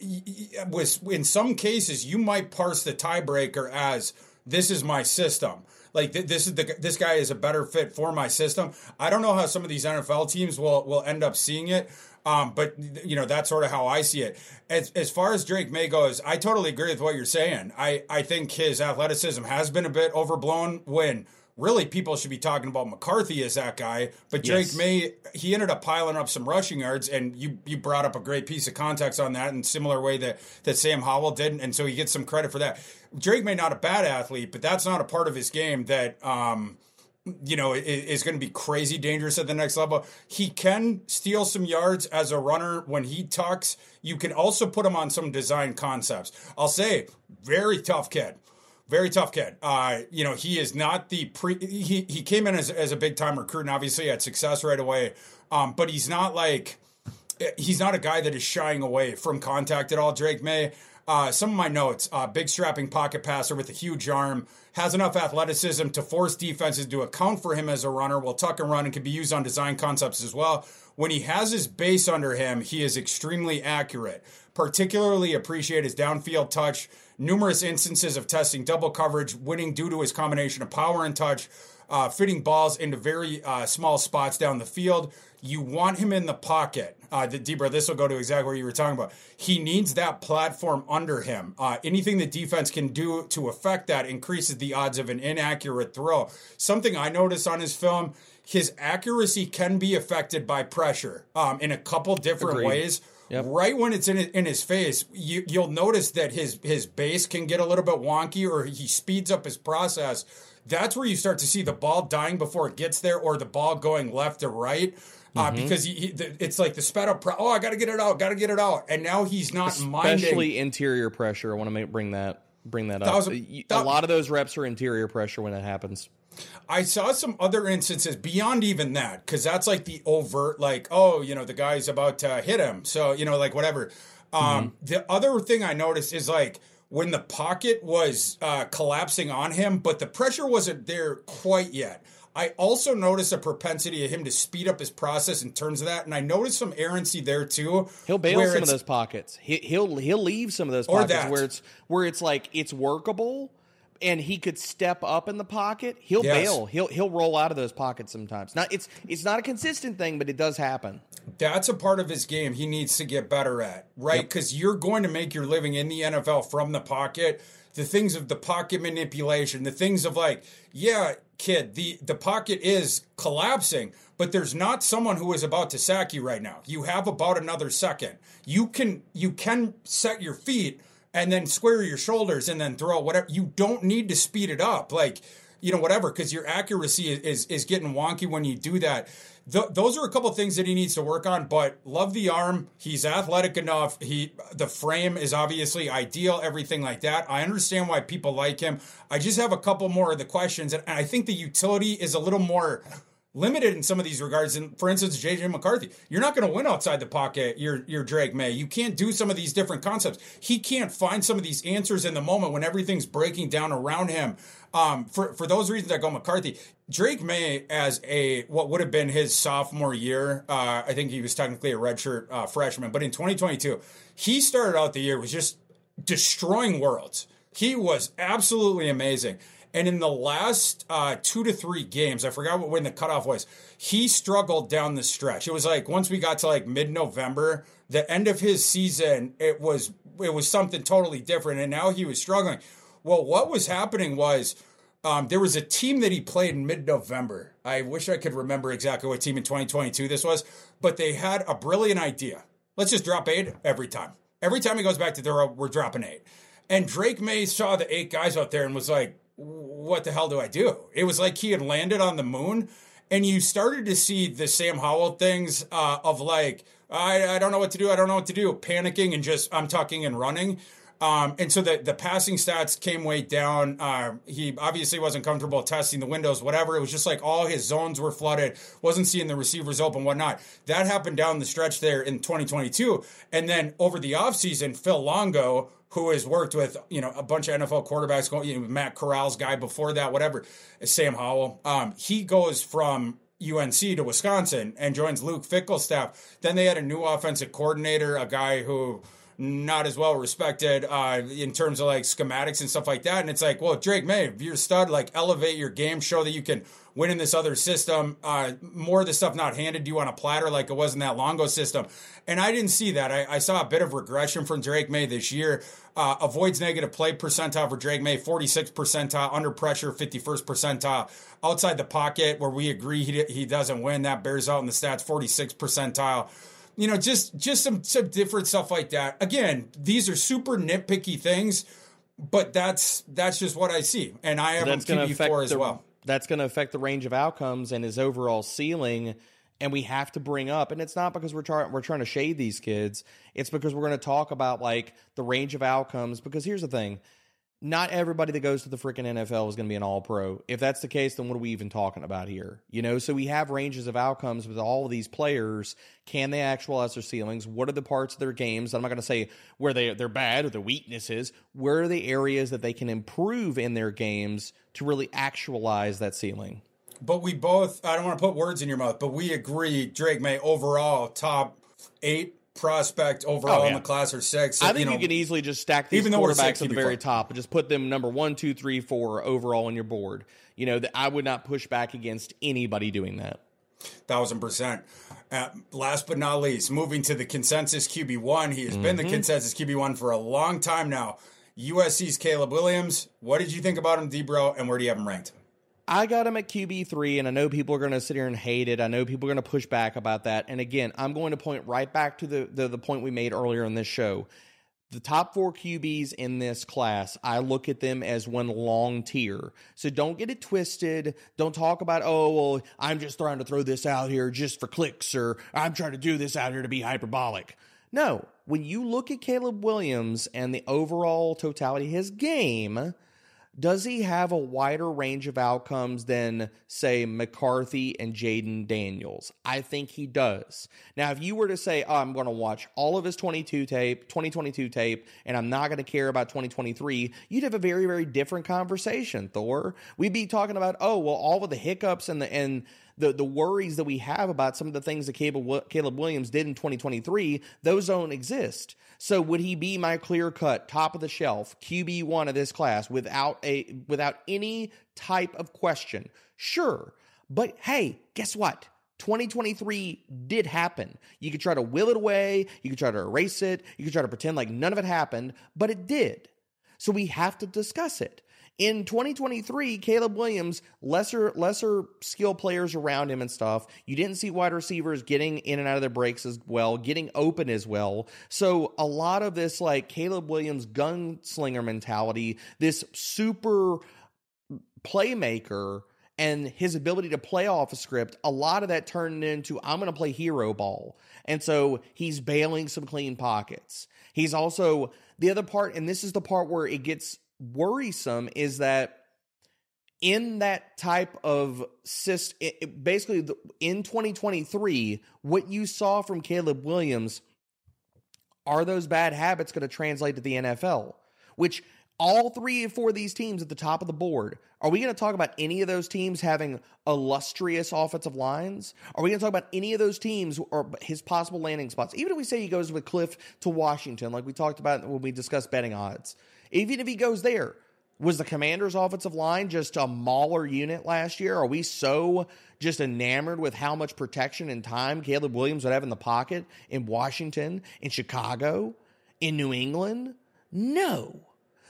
with in some cases, you might parse the tiebreaker as this is my system. Like th- this is the this guy is a better fit for my system. I don't know how some of these NFL teams will will end up seeing it. Um, but you know that's sort of how I see it. As as far as Drake Maye goes, I totally agree with what you're saying. I I think his athleticism has been a bit overblown when really people should be talking about McCarthy as that guy. But Drake yes. Maye, he ended up piling up some rushing yards, and you you brought up a great piece of context on that in similar way that that Sam Howell did, and so he gets some credit for that. Drake Maye not a bad athlete, but that's not a part of his game that. Um, you know, is, going to be crazy dangerous at the next level. He can steal some yards as a runner when he tucks. You can also put him on some design concepts. I'll say, very tough kid very tough kid. Uh, you know, he is not the pre. He he came in as as a big time recruit and obviously had success right away. Um, but he's not like he's not a guy that is shying away from contact at all. Drake Maye. Uh, some of my notes: uh, big strapping pocket passer with a huge arm, has enough athleticism to force defenses to account for him as a runner. Will tuck and run and can be used on design concepts as well. When he has his base under him, he is extremely accurate. Particularly appreciate his downfield touch numerous instances of testing double coverage, winning due to his combination of power and touch, uh, fitting balls into very uh, small spots down the field. You want him in the pocket. Uh, Debro, this will go to exactly what you were talking about. He needs that platform under him. Uh, anything the defense can do to affect that increases the odds of an inaccurate throw. Something I noticed on his film, his accuracy can be affected by pressure um, in a couple different Agreed. ways. Yep. Right when it's in in his face, you, you'll notice that his his base can get a little bit wonky, or he speeds up his process. That's where you start to see the ball dying before it gets there, or the ball going left to right. Uh, mm-hmm. because he, he, it's like the sped up. Pro- oh, I got to get it out, got to get it out, and now he's not especially minding. interior pressure. I want to make, bring that bring that up. a, a lot of those reps are interior pressure when it happens. I saw some other instances beyond even that, because that's like the overt, like, oh, you know, the guy's about to hit him. So, you know, like whatever. Um, mm-hmm. The other thing I noticed is like when the pocket was uh, collapsing on him, but the pressure wasn't there quite yet. I also noticed a propensity of him to speed up his process in terms of that, and I noticed some errancy there too. He'll bail some of those pockets. He, will he'll leave some of those pockets where it's where it's like it's workable, and he could step up in the pocket, he'll yes. bail. He'll he'll roll out of those pockets sometimes. Not it's it's not a consistent thing, but it does happen. That's a part of his game he needs to get better at, right? Because yep. you're going to make your living in the NFL from the pocket. The things of the pocket manipulation, the things of like, yeah, kid, the the pocket is collapsing, but there's not someone who is about to sack you right now. You have about another second. You can you can set your feet and then square your shoulders and then throw whatever. You don't need to speed it up, like you know whatever, because your accuracy is, is, is getting wonky when you do that. Th- those are a couple things that he needs to work on. But love the arm. He's athletic enough. He the frame is obviously ideal. Everything like that. I understand why people like him. I just have a couple more of the questions, and I think the utility is a little more limited in some of these regards. And for instance, JJ McCarthy, you're not going to win outside the pocket. You're, you're Drake Maye. You can't do some of these different concepts. He can't find some of these answers in the moment when everything's breaking down around him. Um, for, for those reasons, I go McCarthy. Drake Maye, as a what would have been his sophomore year, uh, I think he was technically a redshirt uh, freshman, but in 2022, he started out the year was just destroying worlds. He was absolutely amazing. And in the last uh, two to three games, I forgot when the cutoff was, he struggled down the stretch. It was like once we got to like mid November, the end of his season, it was it was something totally different. And now he was struggling. Well, what was happening was um, there was a team that he played in mid November. I wish I could remember exactly what team in 2022 this was, but they had a brilliant idea. Let's just drop eight every time. Every time he goes back to throw, we're dropping eight. And Drake Maye saw the eight guys out there and was like, what the hell do I do? It was like he had landed on the moon, and you started to see the Sam Howell things uh, of like, I, I don't know what to do, I don't know what to do, panicking and just I'm tucking and running. Um, and so the, the passing stats came way down. Uh, he obviously wasn't comfortable testing the windows, whatever. It was just like all his zones were flooded, wasn't seeing the receivers open, whatnot. That happened down the stretch there in 2022. And then over the offseason, Phil Longo, who has worked with you know a bunch of NFL quarterbacks, you know, Matt Corral's guy before that, whatever, Sam Howell. Um, he goes from UNC to Wisconsin and joins Luke Fickell's staff. Then they had a new offensive coordinator, a guy who not as well respected uh, in terms of like schematics and stuff like that. And it's like, well, Drake Maye, if you're a stud, like elevate your game, show that you can win in this other system. Uh, more of the stuff not handed to you on a platter like it was in that Longo system. And I didn't see that. I, I saw a bit of regression from Drake Maye this year. Uh, avoids negative play percentile for Drake Maye, 46 percentile. Under pressure, 51st percentile. Outside the pocket, where we agree he, he doesn't win, that bears out in the stats, 46 percentile you know, just just some some different stuff like that. Again, these are super nitpicky things, but that's that's just what I see, and I have that's him QB four as the, well. That's going to affect the range of outcomes and his overall ceiling. And we have to bring up, and it's not because we're trying we're trying to shade these kids. It's because we're going to talk about like the range of outcomes. Because here's the thing: not everybody that goes to the freaking NFL is going to be an all pro. If that's the case, then what are we even talking about here? You know, so we have ranges of outcomes with all of these players. Can they actualize their ceilings? What are the parts of their games? I'm not going to say where they, they're bad or the weaknesses. Where are the areas that they can improve in their games to really actualize that ceiling? But we both, I don't want to put words in your mouth, but we agree Drake Maye overall top eight prospect overall oh, yeah. in the class or six. I think you, know, you, can easily just stack these even quarterbacks at the very top and just put them number one, two, three, four overall on your board. You know, that I would not push back against anybody doing that. Thousand percent. Uh, last but not least, moving to the consensus QB one. He has mm-hmm. been the mm-hmm. consensus QB one for a long time now. USC's Caleb Williams. What did you think about him, Debro, and where do you have him ranked? I got him at QB3, and I know people are going to sit here and hate it. I know people are going to push back about that. And again, I'm going to point right back to the, the, the point we made earlier in this show. The top four QBs in this class, I look at them as one long tier. So don't get it twisted. Don't talk about, oh, well, I'm just trying to throw this out here just for clicks, or I'm trying to do this out here to be hyperbolic. No, when you look at Caleb Williams and the overall totality of his game, does he have a wider range of outcomes than, say, McCarthy and Jayden Daniels? I think he does. Now, if you were to say, oh, I'm going to watch all of his 22 tape, 2022 tape, and I'm not going to care about 2023, you'd have a very, very different conversation, Thor. We'd be talking about, oh, well, all of the hiccups and the, and, the the worries that we have about some of the things that Caleb, Caleb Williams did in 2023, those don't exist. So would he be my clear cut top of the shelf QB one of this class without a without any type of question? Sure, but hey, guess what? 2023 did happen. You could try to will it away, you could try to erase it, you could try to pretend like none of it happened, but it did. So we have to discuss it. In 2023, Caleb Williams, lesser lesser skill players around him and stuff. You didn't see wide receivers getting in and out of their breaks as well, getting open as well. So a lot of this like Caleb Williams gunslinger mentality, this super playmaker and his ability to play off a script, a lot of that turned into I'm going to play hero ball. And so he's bailing some clean pockets. He's also the other part, and this is the part where it gets worrisome is that in that type of basically in 2023, what you saw from Caleb Williams are those bad habits going to translate to the NFL? Which all three or four of these teams at the top of the board, are we going to talk about any of those teams having illustrious offensive lines? Are we going to talk about any of those teams or his possible landing spots? Even if we say he goes with Cliff to Washington, like we talked about when we discussed betting odds, even if he goes there, was the Commanders' offensive line just a mauler unit last year? Are we so just enamored with how much protection and time Caleb Williams would have in the pocket in Washington, in Chicago, in New England? No.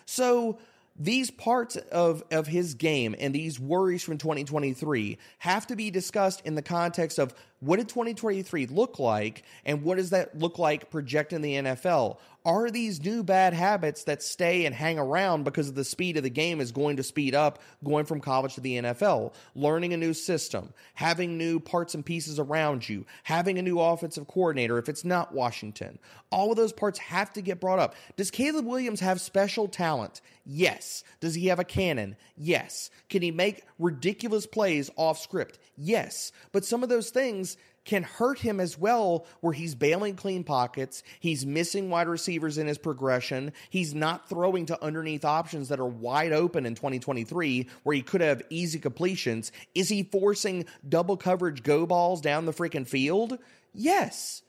So these parts of, of his game and these worries from 2023 have to be discussed in the context of what did 2023 look like and what does that look like projecting the NFL? are these new bad habits that stay and hang around because of the speed of the game is going to speed up going from college to the NFL, learning a new system, having new parts and pieces around you, having a new offensive coordinator if it's not Washington. All of those parts have to get brought up. Does Caleb Williams have special talent? Yes. Does he have a cannon? Yes. Can he make ridiculous plays off script? Yes. But some of those things can hurt him as well, where he's bailing clean pockets, he's missing wide receivers in his progression, he's not throwing to underneath options that are wide open in 2023, where he could have easy completions. Is he forcing double coverage go balls down the freaking field? Yes.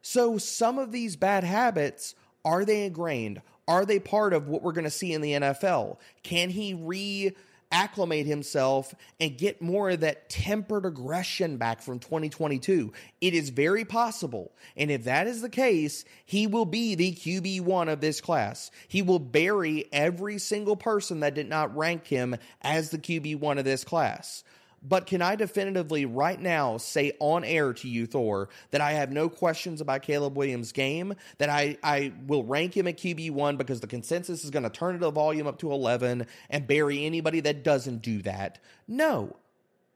So some of these bad habits, are they ingrained? Are they part of what we're going to see in the NFL? Can he re acclimate himself and get more of that tempered aggression back from 2022. It is very possible. And if that is the case, he will be the QB1 of this class. He will bury every single person that did not rank him as the QB1 of this class. But can I definitively right now say on air to you, Thor, that I have no questions about Caleb Williams' game, that I, I will rank him at QB1 because the consensus is going to turn the volume up to 11 and bury anybody that doesn't do that? No.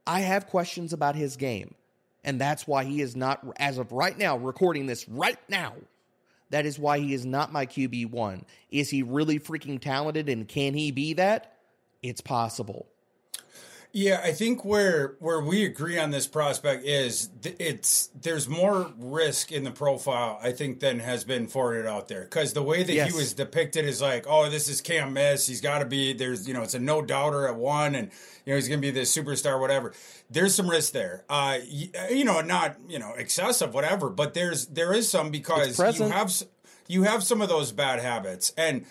I have questions about his game. And that's why he is not, as of right now, recording this right now. That is why he is not my QB1. Is he really freaking talented and can he be that? It's possible. Yeah, I think where where we agree on this prospect is th- it's there's more risk in the profile I think than has been forwarded out there. Because the way that yes. he was depicted is like oh this is Cam Miss he's got to be there's you know it's a no doubter at one and you know he's gonna be the superstar whatever. There's some risk there. Uh you, you know not you know excessive whatever but there's there is some because you have you have some of those bad habits. And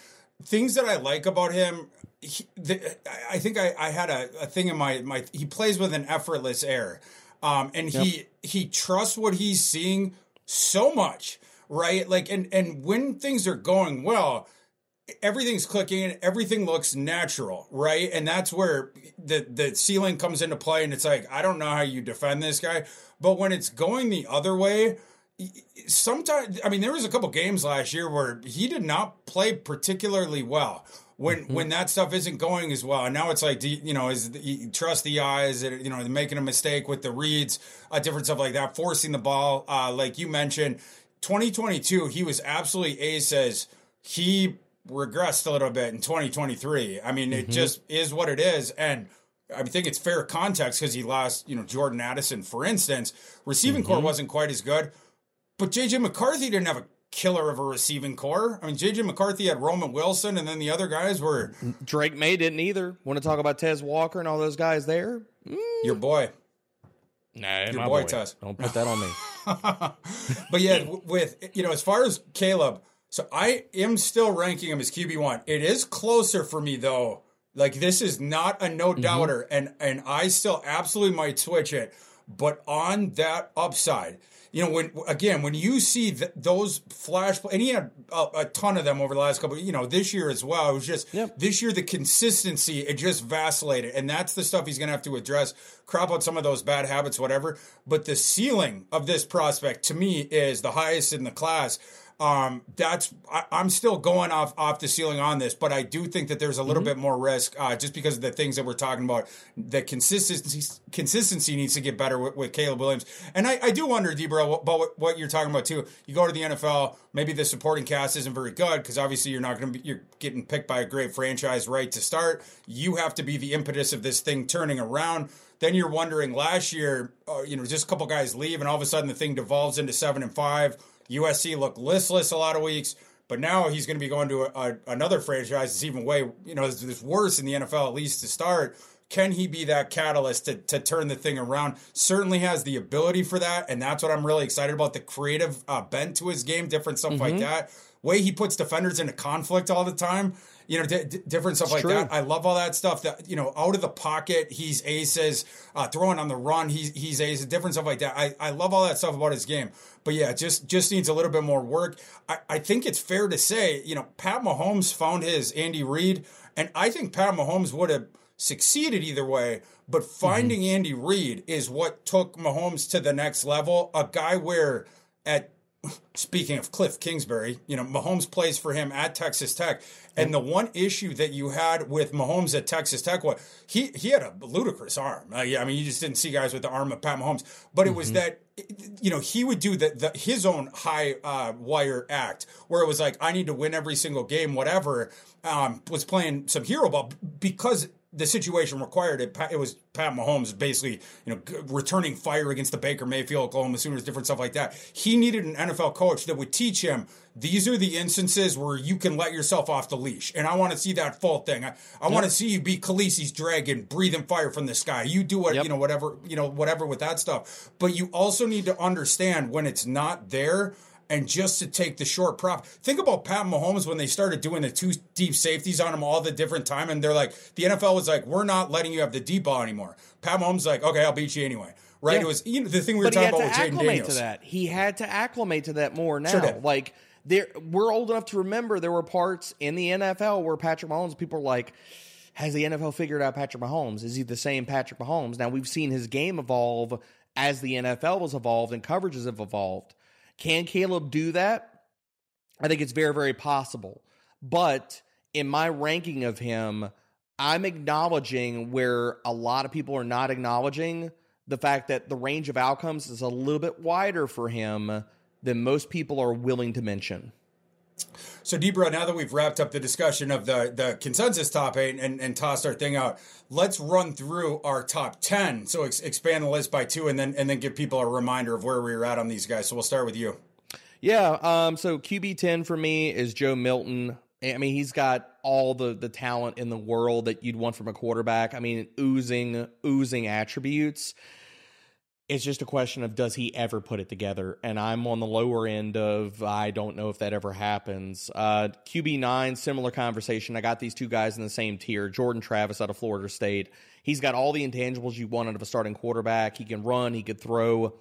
things that I like about him he, the, I think I, I had a, a, thing in my my. He plays with an effortless air, um, and yep. he he trusts what he's seeing so much, right? Like, and and when things are going well, everything's clicking and everything looks natural, right? And that's where the the ceiling comes into play. And it's like I don't know how you defend this guy, but when it's going the other way, sometimes I mean there was a couple games last year where he did not play particularly well when mm-hmm. when that stuff isn't going as well. And now it's like, you, you know, is you trust the eyes, you know, making a mistake with the reads, uh, different stuff like that, forcing the ball, uh, like you mentioned. 2022, he was absolutely ace as he regressed a little bit in 2023. I mean, mm-hmm. it just is what it is. And I think it's fair context because he lost, you know, Jordan Addison, for instance. Receiving mm-hmm. core wasn't quite as good, but JJ McCarthy didn't have a killer of a receiving core. I mean, JJ McCarthy had Roman Wilson, and then the other guys were Drake Maye didn't either. Want to talk about Tez Walker and all those guys there? Mm. Your boy. Nah, your boy, boy Tez. Don't put that on me. but yeah, with you know, as far as Caleb, so I am still ranking him as QB one. It is closer for me though. Like this is not a no mm-hmm. doubter, mm-hmm. and and I still absolutely might switch it. But on that upside, you know, when again, when you see th- those flash, and he had a, a, ton of them over the last couple, you know, this year as well. It was just yep. this year the consistency it just vacillated, and that's the stuff he's going to have to address. Crop out some of those bad habits, whatever. But the ceiling of this prospect to me is the highest in the class. Um, that's I, am still going off off the ceiling on this, but I do think that there's a little mm-hmm. bit more risk uh, just because of the things that we're talking about. The consistency consistency needs to get better with, with Caleb Williams, and I, I do wonder, Debro, about what, what, you're talking about too. You go to the NFL, maybe the supporting cast isn't very good because obviously you're not going to be you're getting picked by a great franchise right to start. You have to be the impetus of this thing turning around then you're wondering last year, uh, you know, just a couple guys leave, and all of a sudden the thing devolves into seven and five. USC looked listless a lot of weeks, but now he's going to be going to a, a, another franchise that's even way, you know, it's worse in the NFL at least to start. Can he be that catalyst to, to turn the thing around? Certainly has the ability for that, and that's what I'm really excited about. The creative uh, bent to his game, different stuff mm-hmm. like that. Way he puts defenders into conflict all the time you know, d- d- different stuff it's like true. that. I love all that stuff. That you know, out of the pocket, he's aces. Uh, throwing on the run, he's he's aces. Different stuff like that. I, I love all that stuff about his game. But yeah, just just needs a little bit more work. I, I think it's fair to say, you know, Pat Mahomes found his Andy Reid, and I think Pat Mahomes would have succeeded either way. But finding mm-hmm. Andy Reid is what took Mahomes to the next level. A guy where at speaking of Cliff Kingsbury, you know, Mahomes plays for him at Texas Tech. And the one issue that you had with Mahomes at Texas Tech was he he had a ludicrous arm. Uh, yeah, I mean, you just didn't see guys with the arm of Pat Mahomes. But it was mm-hmm. that you know he would do the, the his own high uh, wire act where it was like I need to win every single game, whatever. Um, was playing some hero ball because the situation required it. It was Pat Mahomes basically, you know, returning fire against the Baker Mayfield, Oklahoma Sooners, different stuff like that. He needed an NFL coach that would teach him these are the instances where you can let yourself off the leash. And I want to see that full thing. I, I yep. want to see you be Khaleesi's dragon, breathing fire from the sky. You do what, yep. you know, whatever, you know, whatever with that stuff. But you also need to understand when it's not there and just to take the short prop. Think about Pat Mahomes when they started doing the two deep safeties on him all the different time, and they're like, the NFL was like, we're not letting you have the deep ball anymore. Pat Mahomes like, okay, I'll beat you anyway. Right? Yeah. It was you know, the thing we were but talking about with Jayden Daniels. To that. He had to acclimate to that more now. Sure like there, we're old enough to remember there were parts in the NFL where Patrick Mahomes, people are like, has the NFL figured out Patrick Mahomes? Is he the same Patrick Mahomes? Now we've seen his game evolve as the NFL has evolved and coverages have evolved. Can Caleb do that? I think it's very, very possible. But in my ranking of him, I'm acknowledging where a lot of people are not acknowledging the fact that the range of outcomes is a little bit wider for him than most people are willing to mention. So, Debro, now that we've wrapped up the discussion of the, the consensus top eight and, and tossed our thing out, let's run through our top 10. So, ex- expand the list by two and then, and then give people a reminder of where we were at on these guys. So, we'll start with you. Yeah. Um, so QB ten for me is Joe Milton. I mean, he's got all the the talent in the world that you'd want from a quarterback. I mean, oozing oozing attributes. It's just a question of does he ever put it together? And I'm on the lower end of I don't know if that ever happens. Uh, QB nine, similar conversation. I got these two guys in the same tier. Jordan Travis out of Florida State. He's got all the intangibles you want out of a starting quarterback. He can run. He could throw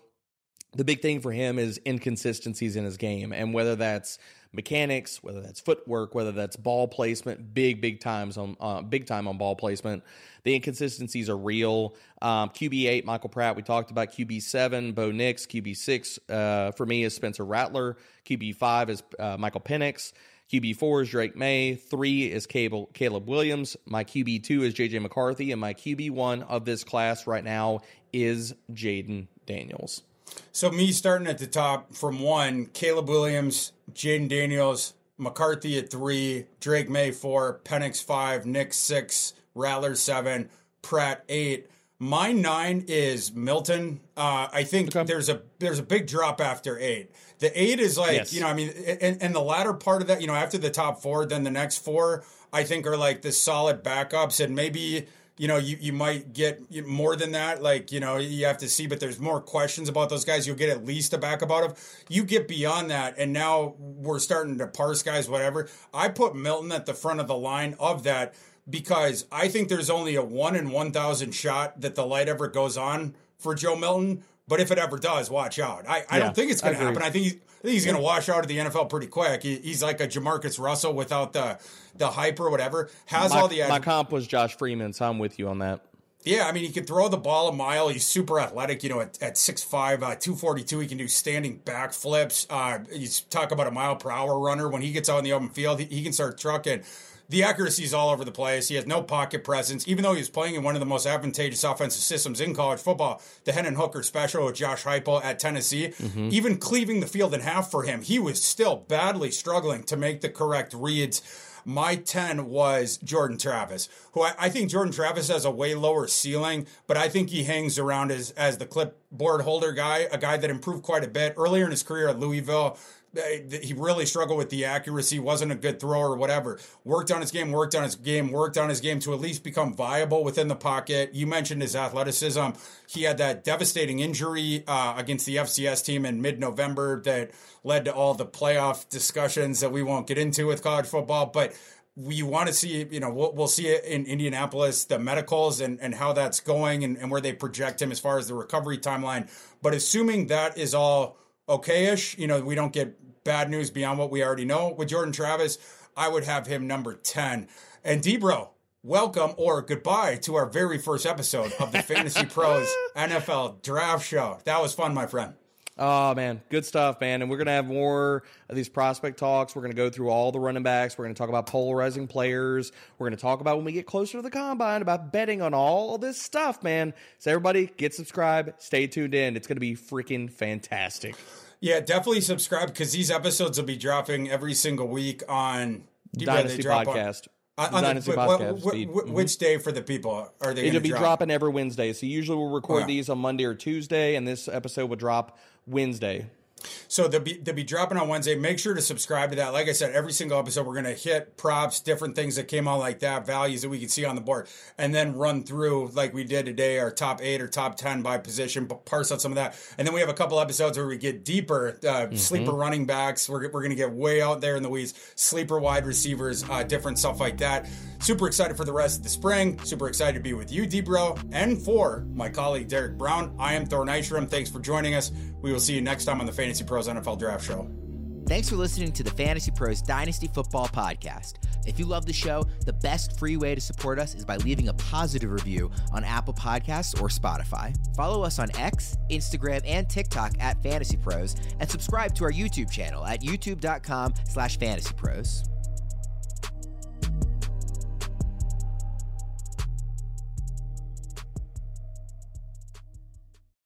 the big thing for him is inconsistencies in his game and whether that's mechanics whether that's footwork whether that's ball placement big big times on uh, big time on ball placement the inconsistencies are real um, qb8 michael pratt we talked about qb7 bo nix qb6 uh, for me is spencer rattler qb5 is uh, michael penix QB4 is Drake Maye. Three is Caleb Williams. My QB2 is JJ McCarthy. And my QB1 of this class right now is Jayden Daniels. So me starting at the top from one, Caleb Williams, Jayden Daniels, McCarthy at three, Drake Maye four, Penix five, Nix six, Rattler seven, Pratt eight. My nine is Milton. Uh, I think okay. there's a there's a big drop after eight. The eight is like yes. you know I mean, and, and the latter part of that you know after the top four, then the next four I think are like the solid backups, and maybe you know, you, you might get more than that. Like, you know, you have to see, but there's more questions about those guys. You'll get at least a backup out of. You get beyond that, and now we're starting to parse guys, whatever. I put Milton at the front of the line of that because I think there's only a one in 1,000 shot that the light ever goes on for Joe Milton. But if it ever does, watch out. I, I yeah, don't think it's going to happen. I think, he, I think he's going to wash out of the NFL pretty quick. He, he's like a Jamarcus Russell without the the hype or whatever. Has my, all the my comp was Josh Freeman, so I'm with you on that. Yeah, I mean, he can throw the ball a mile. He's super athletic. You know, at, at 6'5", uh, 242, he can do standing back flips. Uh, he's talk about a mile per hour runner. When he gets out in the open field, he, he can start trucking the accuracy is all over the place. He has no pocket presence, even though he was playing in one of the most advantageous offensive systems in college football, the Hendon Hooker special with Josh Heupel at Tennessee. Mm-hmm. Even cleaving the field in half for him, he was still badly struggling to make the correct reads. My 10 was Jordan Travis, who I, I, think Jordan Travis has a way lower ceiling, but I think he hangs around as, as the clipboard holder guy, a guy that improved quite a bit earlier in his career at Louisville he really struggled with the accuracy, wasn't a good thrower or whatever. Worked on his game, worked on his game, worked on his game to at least become viable within the pocket. You mentioned his athleticism. He had that devastating injury uh, against the FCS team in mid November that led to all the playoff discussions that we won't get into with college football. But we want to see, you know, we'll, we'll, see it in Indianapolis, the medicals and, and how that's going and, and where they project him as far as the recovery timeline. But assuming that is all okay-ish. You know, we don't get bad news beyond what we already know with Jordan Travis. I would have him number 10. And Debro, welcome or goodbye to our very first episode of the Fantasy Pros NFL Draft Show. That was fun, my friend. Oh man, good stuff, man. And we're gonna have more of these prospect talks. We're gonna go through all the running backs. We're gonna talk about polarizing players. We're gonna talk about when we get closer to the combine about betting on all this stuff, man. So everybody, get subscribed. Stay tuned in. It's gonna be freaking fantastic. Yeah, definitely subscribe because these episodes will be dropping every single week on Dynasty Podcast. On, on Dynasty the, podcast mm-hmm. Which day for the people are they? It'll be drop? dropping every Wednesday. So usually we'll record oh, yeah. these on Monday or Tuesday, and this episode will drop Wednesday. So they'll be they'll be dropping on Wednesday. Make sure to subscribe to that. Like I said, every single episode we're gonna hit props, different things that came out like that, values that we can see on the board, and then run through like we did today, our top eight or top ten by position, parse out some of that, and then we have a couple episodes where we get deeper, uh, mm-hmm. sleeper running backs. We're we're gonna get way out there in the weeds, sleeper wide receivers, uh, different stuff like that. Super excited for the rest of the spring. Super excited to be with you, Debro, and for my colleague Derek Brown. I am Thor Nystrom. Thanks for joining us. We will see you next time on the Fantasy Pros NFL Draft Show. Thanks for listening to the Fantasy Pros Dynasty Football Podcast. If you love the show, the best free way to support us is by leaving a positive review on Apple Podcasts or Spotify. Follow us on X, Instagram, and TikTok at Fantasy Pros, and subscribe to our YouTube channel at youtube.com slash fantasypros.